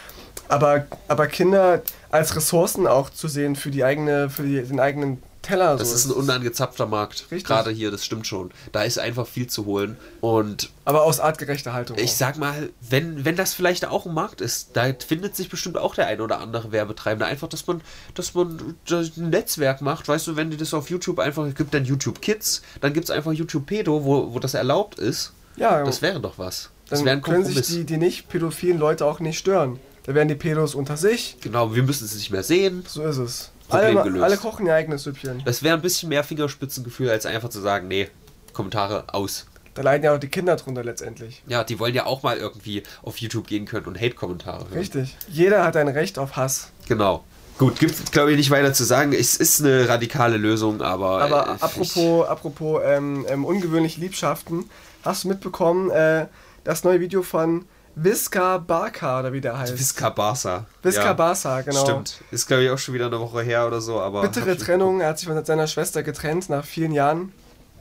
Aber, aber Kinder als Ressourcen auch zu sehen für die eigene, für die, den eigenen Teller. Das so ist ein unangezapfter Markt. Richtig. Gerade hier, das stimmt schon. Da ist einfach viel zu holen. Und aber aus artgerechter Haltung. Ich sag mal, wenn, wenn das vielleicht auch ein Markt ist, da findet sich bestimmt auch der ein oder andere Werbetreibende. Einfach, dass man, dass man das ein Netzwerk macht, weißt du, wenn die das auf YouTube einfach, gibt dann YouTube Kids, dann gibt es einfach YouTube Pedo, wo, wo das erlaubt ist. ja, Das wäre doch was. Das dann können sich die, die nicht pädophilen Leute auch nicht stören. Da werden die Pedos unter sich. genau, wir müssen es nicht mehr sehen. So ist es. Problem alle, gelöst. alle kochen ihr eigenes Süppchen. das wäre ein bisschen mehr Fingerspitzengefühl, als einfach zu sagen, nee, Kommentare aus. Da leiden ja auch die Kinder drunter letztendlich. Ja, die wollen ja auch mal irgendwie auf YouTube gehen können und Hate-Kommentare hören. Richtig. Jeder hat ein Recht auf Hass. Genau. Gut, gibt glaube ich nicht weiter zu sagen. Es ist eine radikale Lösung, aber. Aber äh, apropos, apropos ähm, ähm, ungewöhnliche Liebschaften, hast du mitbekommen, äh, das neue Video von Visca Barca oder wie der heißt? Visca Barca. Visca ja, Barca, genau. Stimmt. Ist glaube ich auch schon wieder eine Woche her oder so, aber. Bittere Trennung, er hat sich von seiner Schwester getrennt nach vielen Jahren.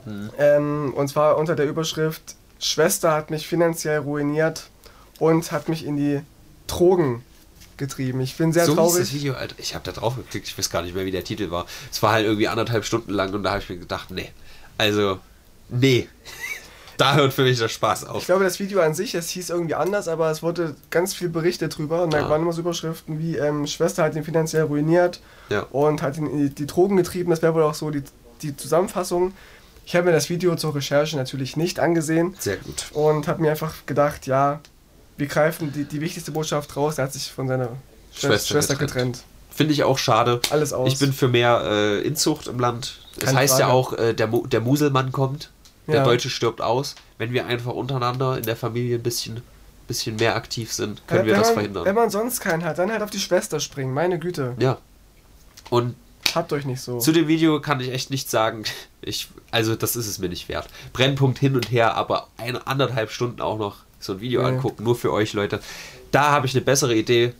Hm. Ähm, und zwar unter der Überschrift Schwester hat mich finanziell ruiniert und hat mich in die Drogen getrieben. Ich bin sehr so hieß traurig. das Video, Alter. Ich habe da drauf geklickt, ich weiß gar nicht mehr, wie der Titel war. Es war halt irgendwie anderthalb Stunden lang und da habe ich mir gedacht, nee. Also, nee. Da hört für mich der Spaß Ich auf. glaube, das Video an sich, es hieß irgendwie anders, aber es wurde ganz viel berichtet drüber und da Ah. waren immer so Überschriften wie ähm, Schwester hat ihn finanziell ruiniert Ja. und hat ihn in die, die Drogen getrieben. Das wäre wohl auch so die, die Zusammenfassung. Ich habe mir das Video zur Recherche natürlich nicht angesehen Sehr gut. und habe mir einfach gedacht, ja, wir greifen die, die wichtigste Botschaft raus. Er hat sich von seiner Schwester, Schwester getrennt. getrennt. Finde ich auch schade. Alles aus. Ich bin für mehr äh, Inzucht im Land. Das Keine heißt ja Frage. auch, äh, der, Mu der Muselmann kommt, der Ja. Deutsche stirbt aus. Wenn wir einfach untereinander in der Familie ein bisschen, bisschen mehr aktiv sind, können wenn, wir das man, verhindern. Wenn man sonst keinen hat, dann halt auf die Schwester springen. Meine Güte. ja. Und Habt euch nicht so. Zu dem Video kann ich echt nichts sagen. Ich, also das ist es mir nicht wert. Brennpunkt hin und her, aber eine anderthalb Stunden auch noch so ein Video Nee. angucken, nur für euch Leute. Da habe ich eine bessere Idee.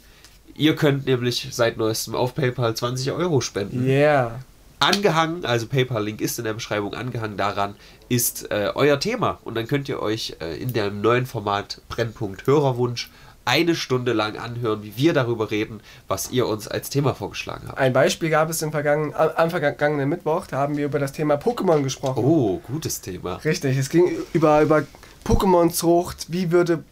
Ihr könnt nämlich seit neuestem auf PayPal 20 Euro spenden. Yeah. Angehangen, also PayPal-Link ist in der Beschreibung angehangen daran, ist äh, euer Thema. Und dann könnt ihr euch äh, in dem neuen Format Brennpunkt Hörerwunsch eine Stunde lang anhören, wie wir darüber reden, was ihr uns als Thema vorgeschlagen habt. Ein Beispiel gab es im vergangenen, am vergangenen Mittwoch, da haben wir über das Thema Pokémon gesprochen. Oh, gutes Thema. Richtig, es ging über, über Pokémon-Zucht, wie würde,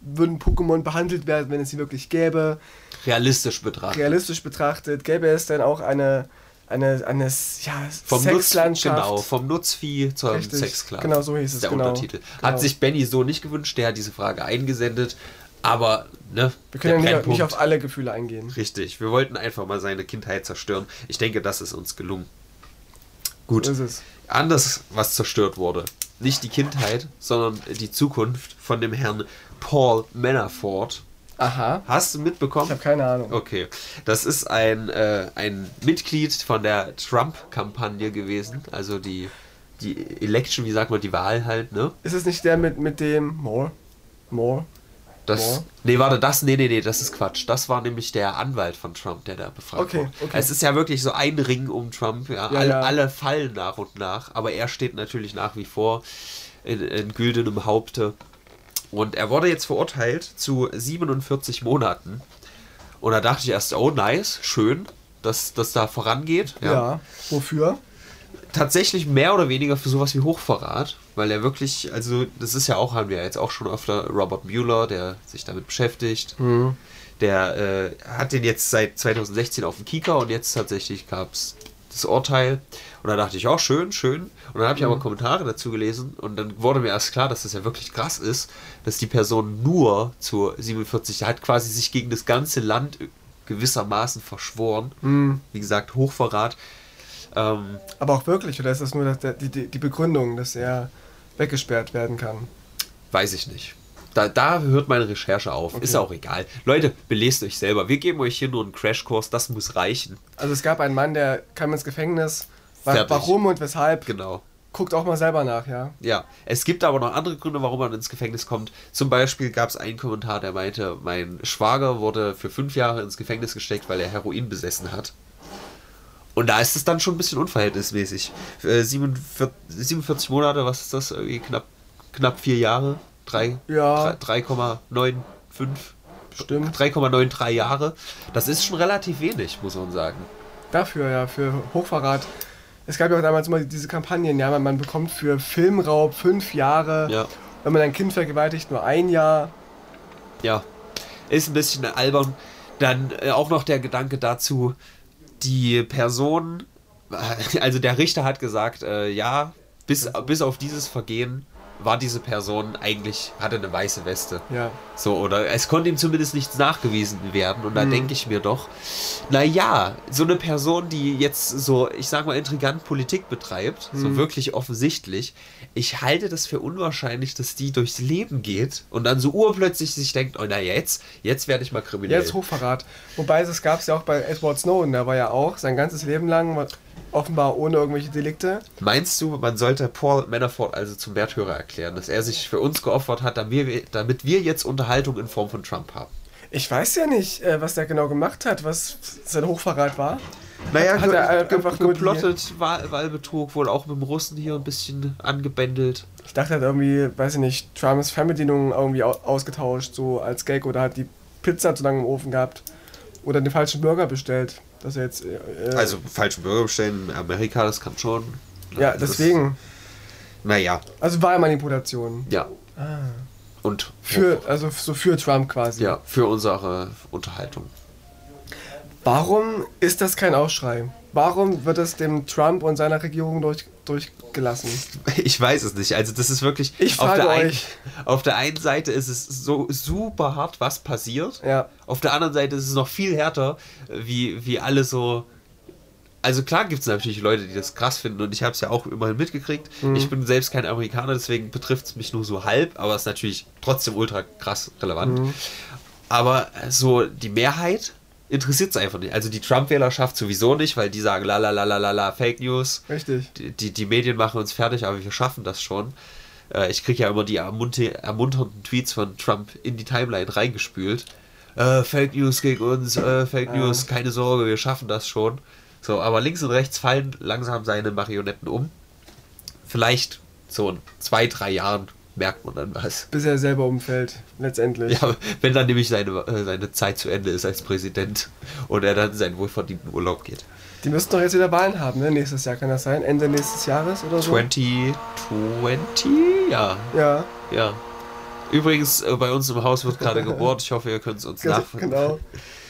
würden Pokémon behandelt werden, wenn es sie wirklich gäbe. Realistisch betrachtet. Realistisch betrachtet, gäbe es dann auch eine, eine, eine ja, Vom Nutz, Sexlandschaft. genau, vom Nutzvieh zur Richtig, genau so hieß es, der genau. Untertitel. Genau. Hat sich Benny so nicht gewünscht, der hat diese Frage eingesendet. Aber, ne, Wir können ja nicht, auf alle Gefühle eingehen. Richtig, wir wollten einfach mal seine Kindheit zerstören. Ich denke, das ist uns gelungen. Gut, So ist es. anders, was zerstört wurde. Nicht die Kindheit, sondern die Zukunft von dem Herrn Paul Manafort. Aha. Hast du mitbekommen? Ich habe keine Ahnung. Okay, das ist ein, äh, ein Mitglied von der Trump-Kampagne gewesen, also die, die Election, wie sagt man, die Wahl halt, ne? Ist es nicht der mit, mit dem More? More? Das, Boah. nee, warte, das, nee, nee, nee, das ist Quatsch. Das war nämlich der Anwalt von Trump, der da befragt Okay, wurde. okay. Es ist ja wirklich so ein Ring um Trump, ja. Ja, alle, ja. alle fallen nach und nach, aber er steht natürlich nach wie vor in, in güldenem Haupte. Und er wurde jetzt verurteilt zu 47 Monaten. Und da dachte ich erst, oh nice, schön, dass das da vorangeht. Ja. Wofür? Tatsächlich mehr oder weniger für sowas wie Hochverrat, weil er wirklich, also das ist ja auch, haben wir ja jetzt auch schon öfter, Robert Mueller, der sich damit beschäftigt. Mhm. Der äh, hat den jetzt seit 2016 auf dem Kieker und jetzt tatsächlich gab es das Urteil. Und da dachte ich auch, schön, schön. Und dann habe ich aber Kommentare dazu gelesen und dann wurde mir erst klar, dass das ja wirklich krass ist, dass die Person nur zu 47, der hat quasi sich gegen das ganze Land gewissermaßen verschworen. Mhm. Wie gesagt, Hochverrat. Ähm, Aber auch wirklich, oder ist das nur die, die die Begründung, dass er weggesperrt werden kann? weiß ich nicht. Da, da hört meine Recherche auf. Okay. Ist auch egal. Leute, belest euch selber. Wir geben euch hier nur einen Crashkurs, das muss reichen. Also es gab einen Mann, der kam ins Gefängnis. Fertig. Warum und weshalb? Genau. Guckt auch mal selber nach, ja. Ja, es gibt aber noch andere Gründe, warum man ins Gefängnis kommt. Zum Beispiel gab es einen Kommentar, der meinte, mein Schwager wurde für fünf Jahre ins Gefängnis gesteckt, weil er Heroin besessen hat. Und da ist es dann schon ein bisschen unverhältnismäßig. Äh, 47, 47 Monate, was ist das? Irgendwie knapp, knapp vier Jahre? Drei, Ja. drei- 3,95 Stimmt. 3,93 Jahre. Das ist schon relativ wenig, muss man sagen. Dafür, ja, für Hochverrat. Es gab ja auch damals immer diese Kampagnen, ja, man, man bekommt für Filmraub fünf Jahre. Ja. Wenn man ein Kind vergewaltigt, nur ein Jahr. Ja, ist ein bisschen albern. Dann äh, auch noch der Gedanke dazu, die Person, also der Richter hat gesagt, äh, ja, bis, bis auf dieses Vergehen war diese Person eigentlich, hatte eine weiße Weste. Ja. So, oder es konnte ihm zumindest nichts nachgewiesen werden. Und da Mhm. denke ich mir doch, naja, so eine Person, die jetzt so, ich sag mal, intrigant Politik betreibt, so Mhm. wirklich offensichtlich, ich halte das für unwahrscheinlich, dass die durchs Leben geht und dann so urplötzlich sich denkt, oh na jetzt, jetzt werde ich mal kriminell. Jetzt Hochverrat. Wobei das gab es ja auch bei Edward Snowden, der war ja auch sein ganzes Leben lang offenbar ohne irgendwelche Delikte. Meinst du, man sollte Paul Manafort also zum Märtyrer erklären, dass er sich für uns geopfert hat, damit wir, damit wir jetzt Unterhaltung in Form von Trump haben? Ich weiß ja nicht, äh, was der genau gemacht hat, was sein Hochverrat war. Naja, Hat er ge- einfach geplottet, Wahl, Wahlbetrug, wohl auch mit dem Russen hier ein bisschen angebändelt. Ich dachte, er hat irgendwie, weiß ich nicht, Trumps Fernbedienung irgendwie au ausgetauscht, so als Gag oder hat die Pizza zu lange im Ofen gehabt oder den falschen Burger bestellt. Dass er jetzt. Äh, äh, Also falschen Bürger bestellen in Amerika, das kann schon. Ja, das- deswegen. Naja, Also Wahlmanipulation. ja. Ah. Und Für, also so für Trump quasi. ja, für unsere Unterhaltung. Warum ist das kein Aufschrei? Warum wird es dem Trump und seiner Regierung durch, durchgelassen? Ich weiß es nicht. Also das ist wirklich. Ich auf frage der, ein, euch. auf der einen Seite ist es so super hart, was passiert. Ja. Auf der anderen Seite ist es noch viel härter, wie, wie alle so. Also klar gibt es natürlich Leute, die das krass finden und ich habe es ja auch immerhin mitgekriegt. Mhm. Ich bin selbst kein Amerikaner, deswegen betrifft es mich nur so halb, aber es ist natürlich trotzdem ultra krass relevant. Mhm. Aber so die Mehrheit interessiert es einfach nicht. Also die Trump-Wählerschaft sowieso nicht, weil die sagen la la la la la la Fake News. Richtig. Die, die, die Medien machen uns fertig, aber wir schaffen das schon. Äh, ich kriege ja immer die ermunter ermunternden Tweets von Trump in die Timeline reingespült. Äh, Fake News gegen uns, äh, Fake. News, keine Sorge, wir schaffen das schon. So, aber links und rechts fallen langsam seine Marionetten um. Vielleicht so in zwei, drei Jahren merkt man dann was. Bis er selber umfällt, letztendlich. Ja, wenn dann nämlich seine, äh, seine Zeit zu Ende ist als Präsident und er dann in seinen wohlverdienten Urlaub geht. Die müssten doch jetzt wieder Wahlen haben, ne? Nächstes Jahr kann das sein? Ende nächstes Jahres oder so? 2020? Ja, Ja, ja. Übrigens, äh, bei uns im Haus wird gerade gebohrt. Ich hoffe, ihr könnt es uns nachvollziehen. genau.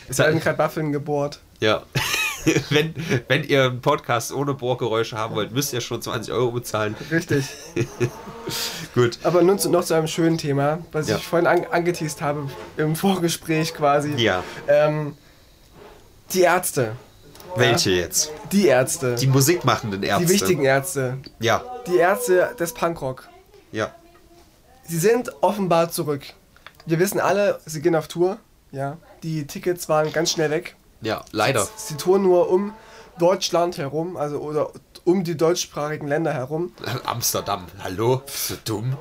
Es werden gerade Waffeln gebohrt. Ja. wenn, wenn ihr einen Podcast ohne Bohrgeräusche haben wollt, müsst ihr schon 20 Euro bezahlen. Richtig. Gut. Aber nun zu, noch zu einem schönen Thema, was Ja. ich vorhin an, angeteased habe im Vorgespräch quasi. Ja. Ähm, die Ärzte. Welche jetzt? Die Ärzte. Die musikmachenden Ärzte. die wichtigen Ärzte. Ja. Die Ärzte des Punkrock. Ja. Sie sind offenbar zurück. Wir wissen alle, sie gehen auf Tour. Ja. Die Tickets waren ganz schnell weg. Ja, leider. Sie touren nur um Deutschland herum, also oder um die deutschsprachigen Länder herum. Amsterdam. Hallo? Bist du dumm?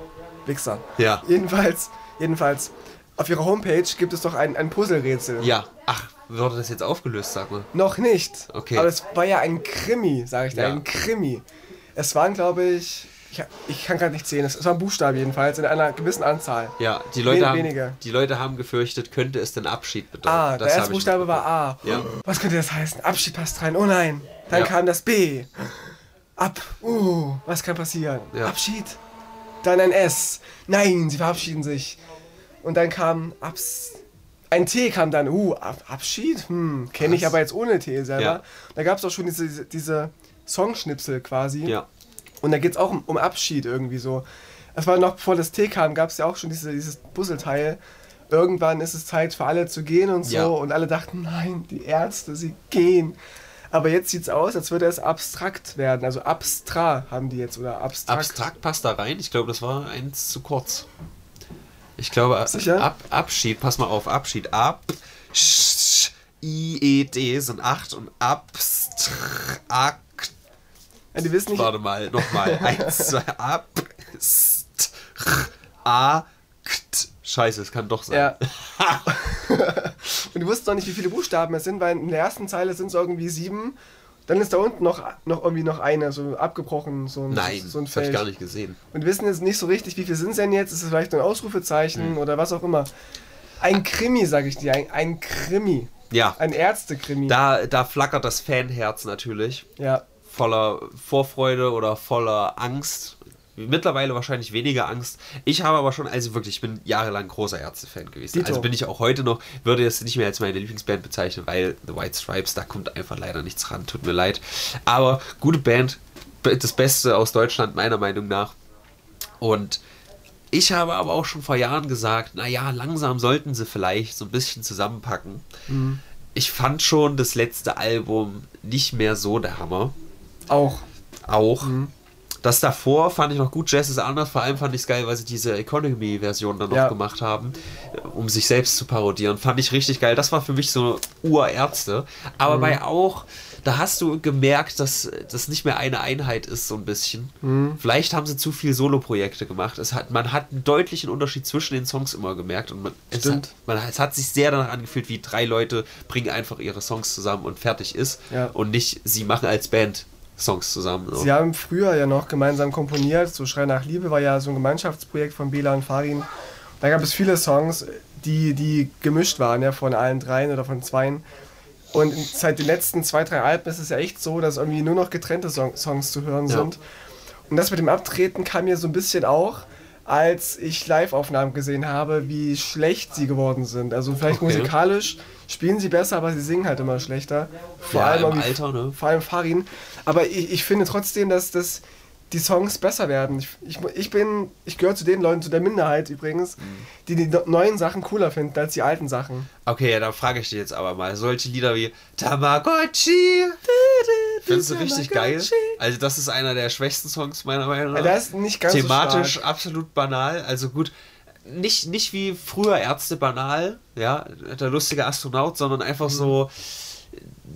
Wichser. Ja. Jedenfalls, jedenfalls, auf ihrer Homepage gibt es doch ein, ein Puzzlerätsel. Ja. Ach, wurde das jetzt aufgelöst, sag mal? Noch nicht. Okay. Aber es war ja ein Krimi, sage ich dir, Ja. ein Krimi. Es waren, glaube ich, ich, ich kann gerade nicht sehen, es war ein Buchstabe jedenfalls, in einer gewissen Anzahl. Ja, die Leute, Wen- haben, weniger. die Leute haben gefürchtet, könnte es denn Abschied bedeuten. A, der erste Buchstabe war A. Ja. Was könnte das heißen? Abschied passt rein. Oh nein. Dann Ja. kam das B. Ab. Uh, was kann passieren? Ja. Abschied. Dann ein S. Nein, sie verabschieden sich. Und dann kam Abs. Ein T kam dann. Uh, Ab Abschied? Hm, kenne ich aber jetzt ohne T selber. Ja. Da gab es auch schon diese, diese, diese Songschnipsel quasi. Ja. Und da geht es auch um, um Abschied irgendwie so. Es war noch bevor das T kam, gab es ja auch schon diese, dieses Puzzleteil. Irgendwann ist es Zeit für alle zu gehen und so. Ja. Und alle dachten, nein, die Ärzte, sie gehen. Aber jetzt sieht es aus, als würde es abstrakt werden. Also abstra haben die jetzt oder abstrakt. Abstrakt passt da rein. Ich glaube, das war eins zu kurz. Ich glaube, Sicher? Ab, Abschied, pass mal auf, Abschied. Ab, Sch, I, E, D sind acht und abstrakt. Ja, die wissen nicht. Warte mal, nochmal. Eins, zwei, ab, st, a, kt. Scheiße, es kann doch sein. Ja. und die wussten noch nicht, wie viele Buchstaben es sind, weil in der ersten Zeile sind es irgendwie sieben. Dann ist da unten noch, noch irgendwie noch eine, so abgebrochen, so ein, Nein, so ein das habe ich Feld. gar nicht gesehen. Und wir wissen jetzt nicht so richtig, wie viel sind es denn jetzt? Ist es vielleicht ein Ausrufezeichen Hm. oder was auch immer? Ein Krimi, sage ich dir, ein, ein Krimi. Ja, Ein Ärztekrimi. da, da flackert das Fanherz natürlich. Ja. Voller Vorfreude oder voller Angst. Mittlerweile wahrscheinlich weniger Angst. Ich habe aber schon, also wirklich, ich bin jahrelang großer Ärzte-Fan gewesen. Dito. Also bin ich auch heute noch, würde es nicht mehr als meine Lieblingsband bezeichnen, weil The White Stripes, da kommt einfach leider nichts ran, tut mir leid. Aber gute Band, das Beste aus Deutschland meiner Meinung nach. Und Ich habe aber auch schon vor Jahren gesagt, naja, langsam sollten sie vielleicht so ein bisschen zusammenpacken. Mhm. Ich fand schon das letzte Album nicht mehr so der Hammer. Auch. Auch. Mhm. Das davor fand ich noch gut, Jazz ist anders. Vor allem fand ich es geil, weil sie diese Economy-Version dann noch Ja. gemacht haben, um sich selbst zu parodieren. Fand ich richtig geil. Das war für mich so Urärzte. Aber Mhm. bei auch, da hast du gemerkt, dass das nicht mehr eine Einheit ist, so ein bisschen. Mhm. Vielleicht haben sie zu viel Solo-Projekte gemacht. Es hat, man hat einen deutlichen Unterschied zwischen den Songs immer gemerkt. Und man, es, hat, man, es hat sich sehr danach angefühlt, wie drei Leute bringen einfach ihre Songs zusammen und fertig ist. Ja. Und nicht, sie machen als Band Songs zusammen. So. Sie haben früher ja noch gemeinsam komponiert. So Schrei nach Liebe war ja so ein Gemeinschaftsprojekt von Bela und Farin. Da gab es viele Songs, die, die gemischt waren, ja, von allen dreien oder von zweien. Und seit den letzten zwei, drei Alben ist es ja echt so, dass irgendwie nur noch getrennte Song Songs zu hören Ja. sind. Und das mit dem Abtreten kam mir so ein bisschen auch, als ich Live-Aufnahmen gesehen habe, wie schlecht sie geworden sind. Also vielleicht Okay. musikalisch spielen sie besser, aber sie singen halt immer schlechter. Vor Ja, allem im Alter, ne? vor allem Farin. Aber ich, ich finde trotzdem, dass das die Songs besser werden. Ich, ich, ich bin, ich gehöre zu den Leuten, zu der Minderheit übrigens, Mhm. die die neuen Sachen cooler finden als die alten Sachen. Okay, ja, dann frage ich dich jetzt aber mal. Solche Lieder wie Tamagotchi findest du richtig geil? Also das ist einer der schwächsten Songs meiner Meinung nach. Ja, der ist nicht ganz Thematisch so absolut banal. Also gut, nicht, nicht wie früher Ärzte banal, ja, der lustige Astronaut, sondern einfach so,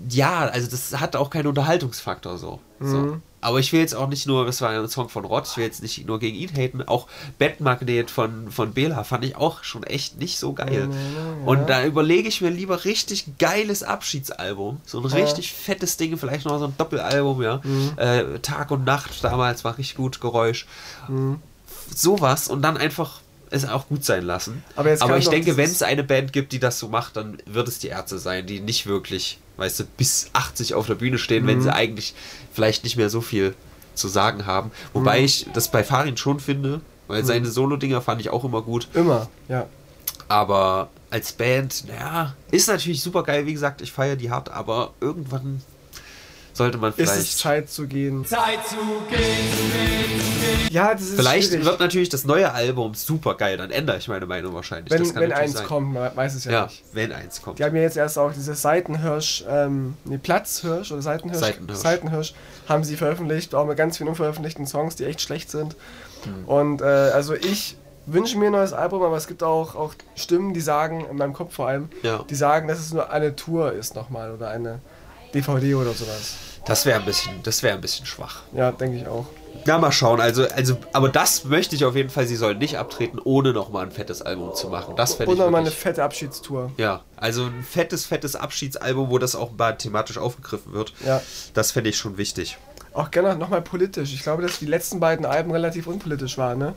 ja, also das hat auch keinen Unterhaltungsfaktor so. so. Mhm. Aber ich will jetzt auch nicht nur, das war ein Song von Rott, ich will jetzt nicht nur gegen ihn haten, auch Bettmagnet von, von Bela fand ich auch schon echt nicht so geil. Ja. Und da überlege ich mir lieber richtig geiles Abschiedsalbum, so ein richtig fettes Ding, vielleicht noch so ein Doppelalbum, ja. Mhm. Äh, Tag und Nacht damals war richtig gut, Geräusch. Mhm. Sowas und dann einfach es auch gut sein lassen. Aber kam ich denke, wenn es eine Band gibt, die das so macht, dann wird es die Ärzte sein, die nicht wirklich, weißt du, bis 80 auf der Bühne stehen, Mhm. wenn sie eigentlich vielleicht nicht mehr so viel zu sagen haben. Wobei Mhm. ich das bei Farin schon finde, weil seine Solo-Dinger fand ich auch immer gut. Immer, ja. Aber als Band, naja, ist natürlich super geil. Wie gesagt, ich feiere die hart, aber irgendwann sollte man Ist es vielleicht. Zeit zu gehen. Zeit zu gehen. Ja, das ist Vielleicht schwierig. wird natürlich das neue Album super geil, dann ändere ich meine Meinung wahrscheinlich. wenn, das kann wenn eins sein. kommt, man weiß es ja, Ja, nicht. wenn eins kommt. Die haben ja jetzt erst auch dieses Seitenhirsch, ähm, nee, Platzhirsch oder Seitenhirsch? Seitenhirsch. Seitenhirsch haben sie veröffentlicht, auch mit ganz vielen unveröffentlichten Songs, die echt schlecht sind. Hm. Und äh, also ich wünsche mir ein neues Album, aber es gibt auch, auch Stimmen, die sagen, in meinem Kopf vor allem, Ja. die sagen, dass es nur eine Tour ist nochmal oder eine DVD oder sowas. Das wäre ein bisschen, das wäre ein bisschen schwach. Ja, denke ich auch. Na, mal schauen. Also, also, aber das möchte ich auf jeden Fall. Sie sollen nicht abtreten, ohne nochmal ein fettes Album zu machen. Das fände ich nochmal eine wirklich, fette Abschiedstour. Ja, also ein fettes, fettes Abschiedsalbum, wo das auch mal thematisch aufgegriffen wird. Ja. Das fände ich schon wichtig. Auch gerne nochmal politisch. Ich glaube, dass die letzten beiden Alben relativ unpolitisch waren, ne?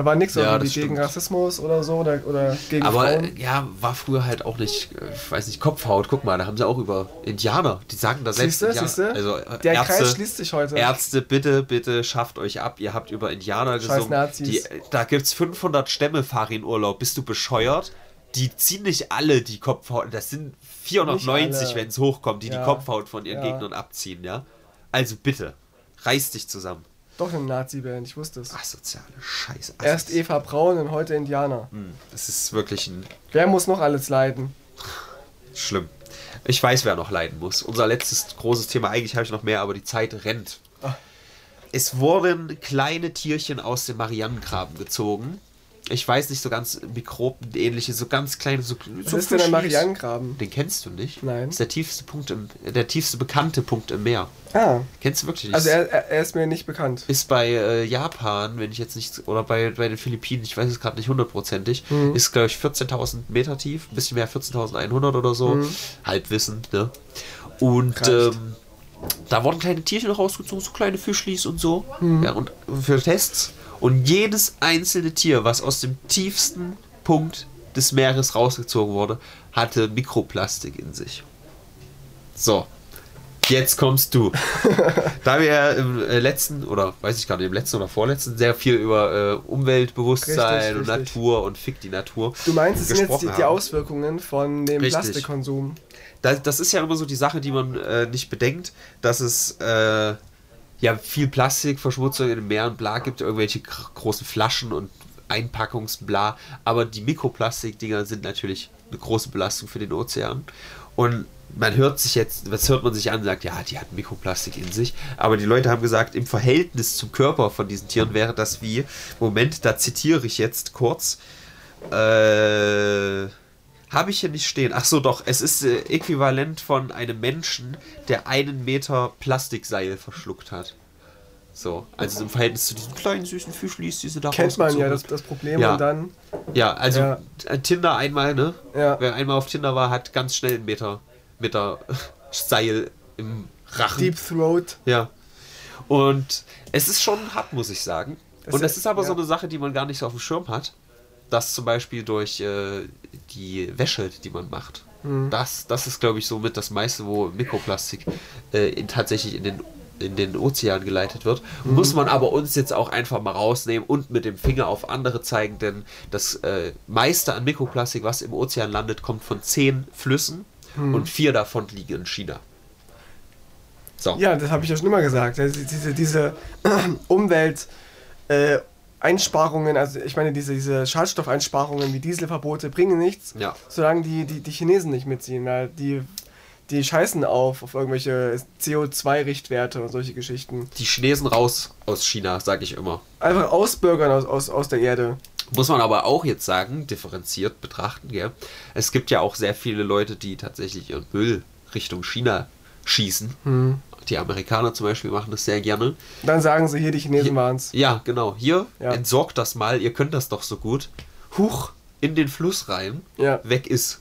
Da war nichts Ja, irgendwie gegen. Rassismus oder so oder, oder gegen Aber Frauen. äh, ja, war früher halt auch nicht, äh, ich weiß nicht, Kopfhaut. Guck mal, da haben sie auch über Indianer. Die sagen da selbst Siehste, siehste? Also äh, Der Ärzte, Kreis schließt sich heute. Ärzte, bitte, bitte schafft euch ab. Ihr habt über Indianer Scheiß gesungen. Nazis. Die, da gibt es 500 Stämme, Farin Urlaub. Bist du bescheuert? Die ziehen nicht alle die Kopfhaut. Das sind 490, alle. wenn es hochkommt, die Ja. die Kopfhaut von ihren Ja. Gegnern abziehen, ja? Also bitte, reiß dich zusammen. Doch eine Nazi-Band, ich wusste es. Asoziale Scheiße. Erst Eva Braun und heute Indianer. Hm, Das ist wirklich ein Wer muss noch alles leiden? Schlimm. Ich weiß, wer noch leiden muss. Unser letztes großes Thema, eigentlich habe ich noch mehr, aber die Zeit rennt. Ah. Es wurden kleine Tierchen aus dem Marianengraben gezogen. Ich weiß nicht, so ganz Mikroben-ähnliche, so ganz kleine, so, Was so ist denn Fischlis. Marianengraben? Den kennst du nicht? Nein. Das ist der tiefste Punkt im, der tiefste bekannte Punkt im Meer. Ah, Kennst du wirklich nicht? also er, er, ist mir nicht bekannt. ist bei äh, Japan, wenn ich jetzt nicht, oder bei, bei den Philippinen, ich weiß es gerade nicht hundertprozentig, Mhm. ist glaube ich 14.000 Meter tief, ein bisschen mehr, 14.100 oder so, Mhm. Halbwissen, ne? Und ähm, da wurden kleine Tierchen rausgezogen, so kleine Fischlis und so, Mhm. ja, und für Tests. Und jedes einzelne Tier, was aus dem tiefsten Punkt des Meeres rausgezogen wurde, hatte Mikroplastik in sich. So, jetzt kommst du. da wir ja im äh, letzten, oder weiß ich gar nicht, im letzten oder vorletzten sehr viel über äh, Umweltbewusstsein Richtig, und richtig. Natur und Fick die Natur Du meinst, es sind jetzt die, die. Auswirkungen von dem Richtig. Plastikkonsum. das, das ist ja immer so die Sache, die man äh, nicht bedenkt, dass es äh, ja viel Plastikverschmutzung in den Meeren, bla, gibt irgendwelche gr- großen Flaschen und Einpackungsbla. Aber die Mikroplastikdinger sind natürlich eine große Belastung für den Ozean. Und man hört sich jetzt, was hört man sich an, sagt, ja, die hat Mikroplastik in sich. Aber die Leute haben gesagt, im Verhältnis zum Körper von diesen Tieren wäre das wie, Moment, da zitiere ich jetzt kurz, äh, habe ich hier nicht stehen. Ach so, doch, es ist äh, äquivalent von einem Menschen, der einen Meter Plastikseil verschluckt hat. So, also im Verhältnis zu diesen kleinen süßen Fischlis, die sie da Kennt man ja das, das Problem Ja. und dann. Ja, also Ja. äh, Tinder einmal, ne? Ja. Wer einmal auf Tinder war, hat ganz schnell einen Meter, Meter Seil im Rachen. Deep Throat. Ja. Und es ist schon hart, muss ich sagen. Das und ist- das ist aber so ja. eine Sache, die man gar nicht so auf dem Schirm hat. Dass zum Beispiel durch äh, die Wäsche, die man macht. Mhm. Das, das ist, glaube ich, so mit das meiste, wo Mikroplastik äh, in, tatsächlich in den, in den Ozean geleitet wird. Mhm. Muss man aber uns jetzt auch einfach mal rausnehmen und mit dem Finger auf andere zeigen, denn das äh, meiste an Mikroplastik, was im Ozean landet, kommt von zehn Flüssen Mhm. und vier davon liegen in China. So. Ja, das habe ich ja schon immer gesagt. Diese, diese Umwelt. Äh, Einsparungen, also ich meine, diese, diese Schadstoffeinsparungen wie Dieselverbote bringen nichts, Ja. solange die, die, die Chinesen nicht mitziehen. Weil die, die scheißen auf, auf irgendwelche CO2-Richtwerte und solche Geschichten. die Chinesen raus aus China, sage ich immer. Einfach ausbürgern aus, aus, aus der Erde. Muss man aber auch jetzt sagen, differenziert betrachten, gell? Es gibt ja auch sehr viele Leute, die tatsächlich ihren Müll Richtung China schießen. Hm. Die Amerikaner zum Beispiel machen das sehr gerne. Dann sagen sie hier, die Chinesen waren es. Ja, genau. Hier, Ja. entsorgt das mal, ihr könnt das doch so gut. Huch, in den Fluss rein, Ja. weg ist.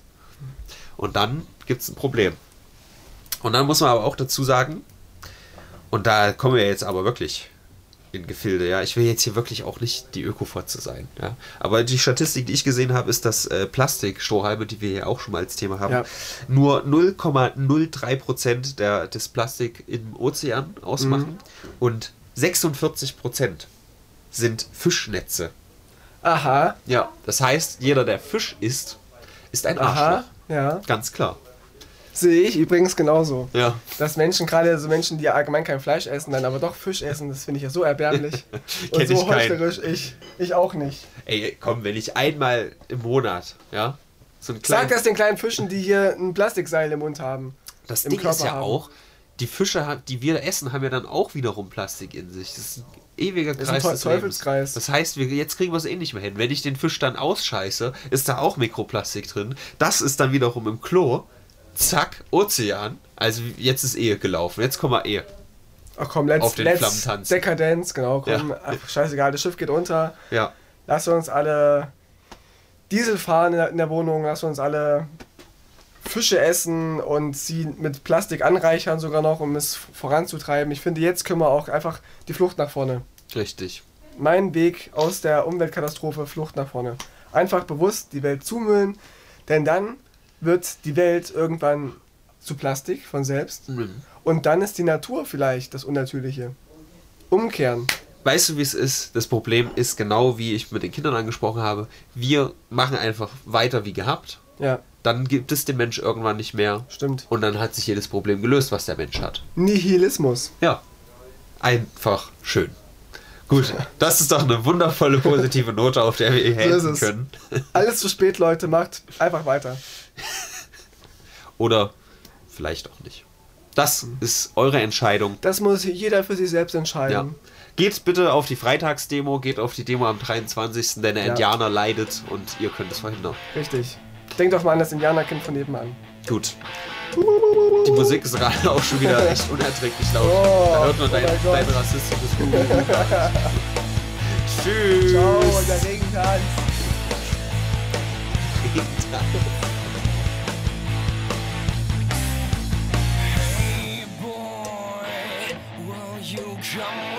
Und dann gibt es ein Problem. Und dann muss man aber auch dazu sagen, und da kommen wir jetzt aber wirklich in Gefilde, ja. Ich will jetzt hier wirklich auch nicht die Ökofotze sein, ja. Aber die Statistik, die ich gesehen habe, ist, dass äh, Plastikstrohhalme, die wir hier auch schon mal als Thema haben, Ja. nur 0,03 Prozent der, des Plastik im Ozean ausmachen und 46 Prozent sind Fischnetze. Aha, Ja. Das heißt, jeder, der Fisch isst, ist ein aha, Arschloch. ja. Ganz klar. Sehe ich übrigens genauso. Ja. Dass Menschen, gerade so Menschen, die ja allgemein kein Fleisch essen, dann aber doch Fisch essen, das finde ich ja so erbärmlich. Und so ich heuchlerisch, ich, ich auch nicht. Ey, komm, wenn ich einmal im Monat, ja, so ein Sag kleines. das den kleinen Fischen, die hier ein Plastikseil im Mund haben. Das im Ding ist Körper ja haben. auch, die Fische, die wir essen, haben ja dann auch wiederum Plastik in sich. Das ist ein ewiger Das ist ein Kreis. Des Lebens. Teufelskreis. Das heißt, wir, jetzt kriegen wir es eh nicht mehr hin. Wenn ich den Fisch dann ausscheiße, ist da auch Mikroplastik drin. Das ist dann wiederum im Klo. Zack, Ozean. Also jetzt ist Ehe gelaufen. Jetzt kommen wir Ehe. Ach komm, let's, Auf den let's. Dekadenz, genau, komm, Ja. ach, scheißegal, das Schiff geht unter. Ja. Lass uns alle Diesel fahren in der, in der Wohnung, lass uns alle Fische essen und sie mit Plastik anreichern sogar noch, um es voranzutreiben. Ich finde, jetzt können wir auch einfach die Flucht nach vorne. Richtig. Mein Weg aus der Umweltkatastrophe, Flucht nach vorne. Einfach bewusst die Welt zumüllen, denn dann wird die Welt irgendwann zu Plastik von selbst Mhm. und dann ist die Natur vielleicht das Unnatürliche. Umkehren. Weißt du, wie es ist? Das Problem ist genau, wie ich mit den Kindern angesprochen habe. Wir machen einfach weiter wie gehabt. Ja, Dann gibt es den Mensch irgendwann nicht mehr. stimmt. Und dann hat sich jedes Problem gelöst, was der Mensch hat. Nihilismus. Ja. Einfach schön. Gut, das ist doch eine wundervolle positive Note, auf der wir hier So es. können. Alles zu spät, Leute, macht einfach weiter. Oder vielleicht auch nicht. Das ist eure Entscheidung. Das muss jeder für sich selbst Ja. entscheiden. Geht bitte auf die Freitagsdemo, geht auf die Demo am 23., denn der Ja. Indianer leidet und ihr könnt es verhindern. Richtig. Denkt doch mal an das Indianerkind von nebenan. Gut. Die Musik ist gerade auch schon wieder echt unerträglich laut. Oh, da hört man oh dein, dein rassistisches. Tschüss. Ciao, der Regentanz. Regentanz. jump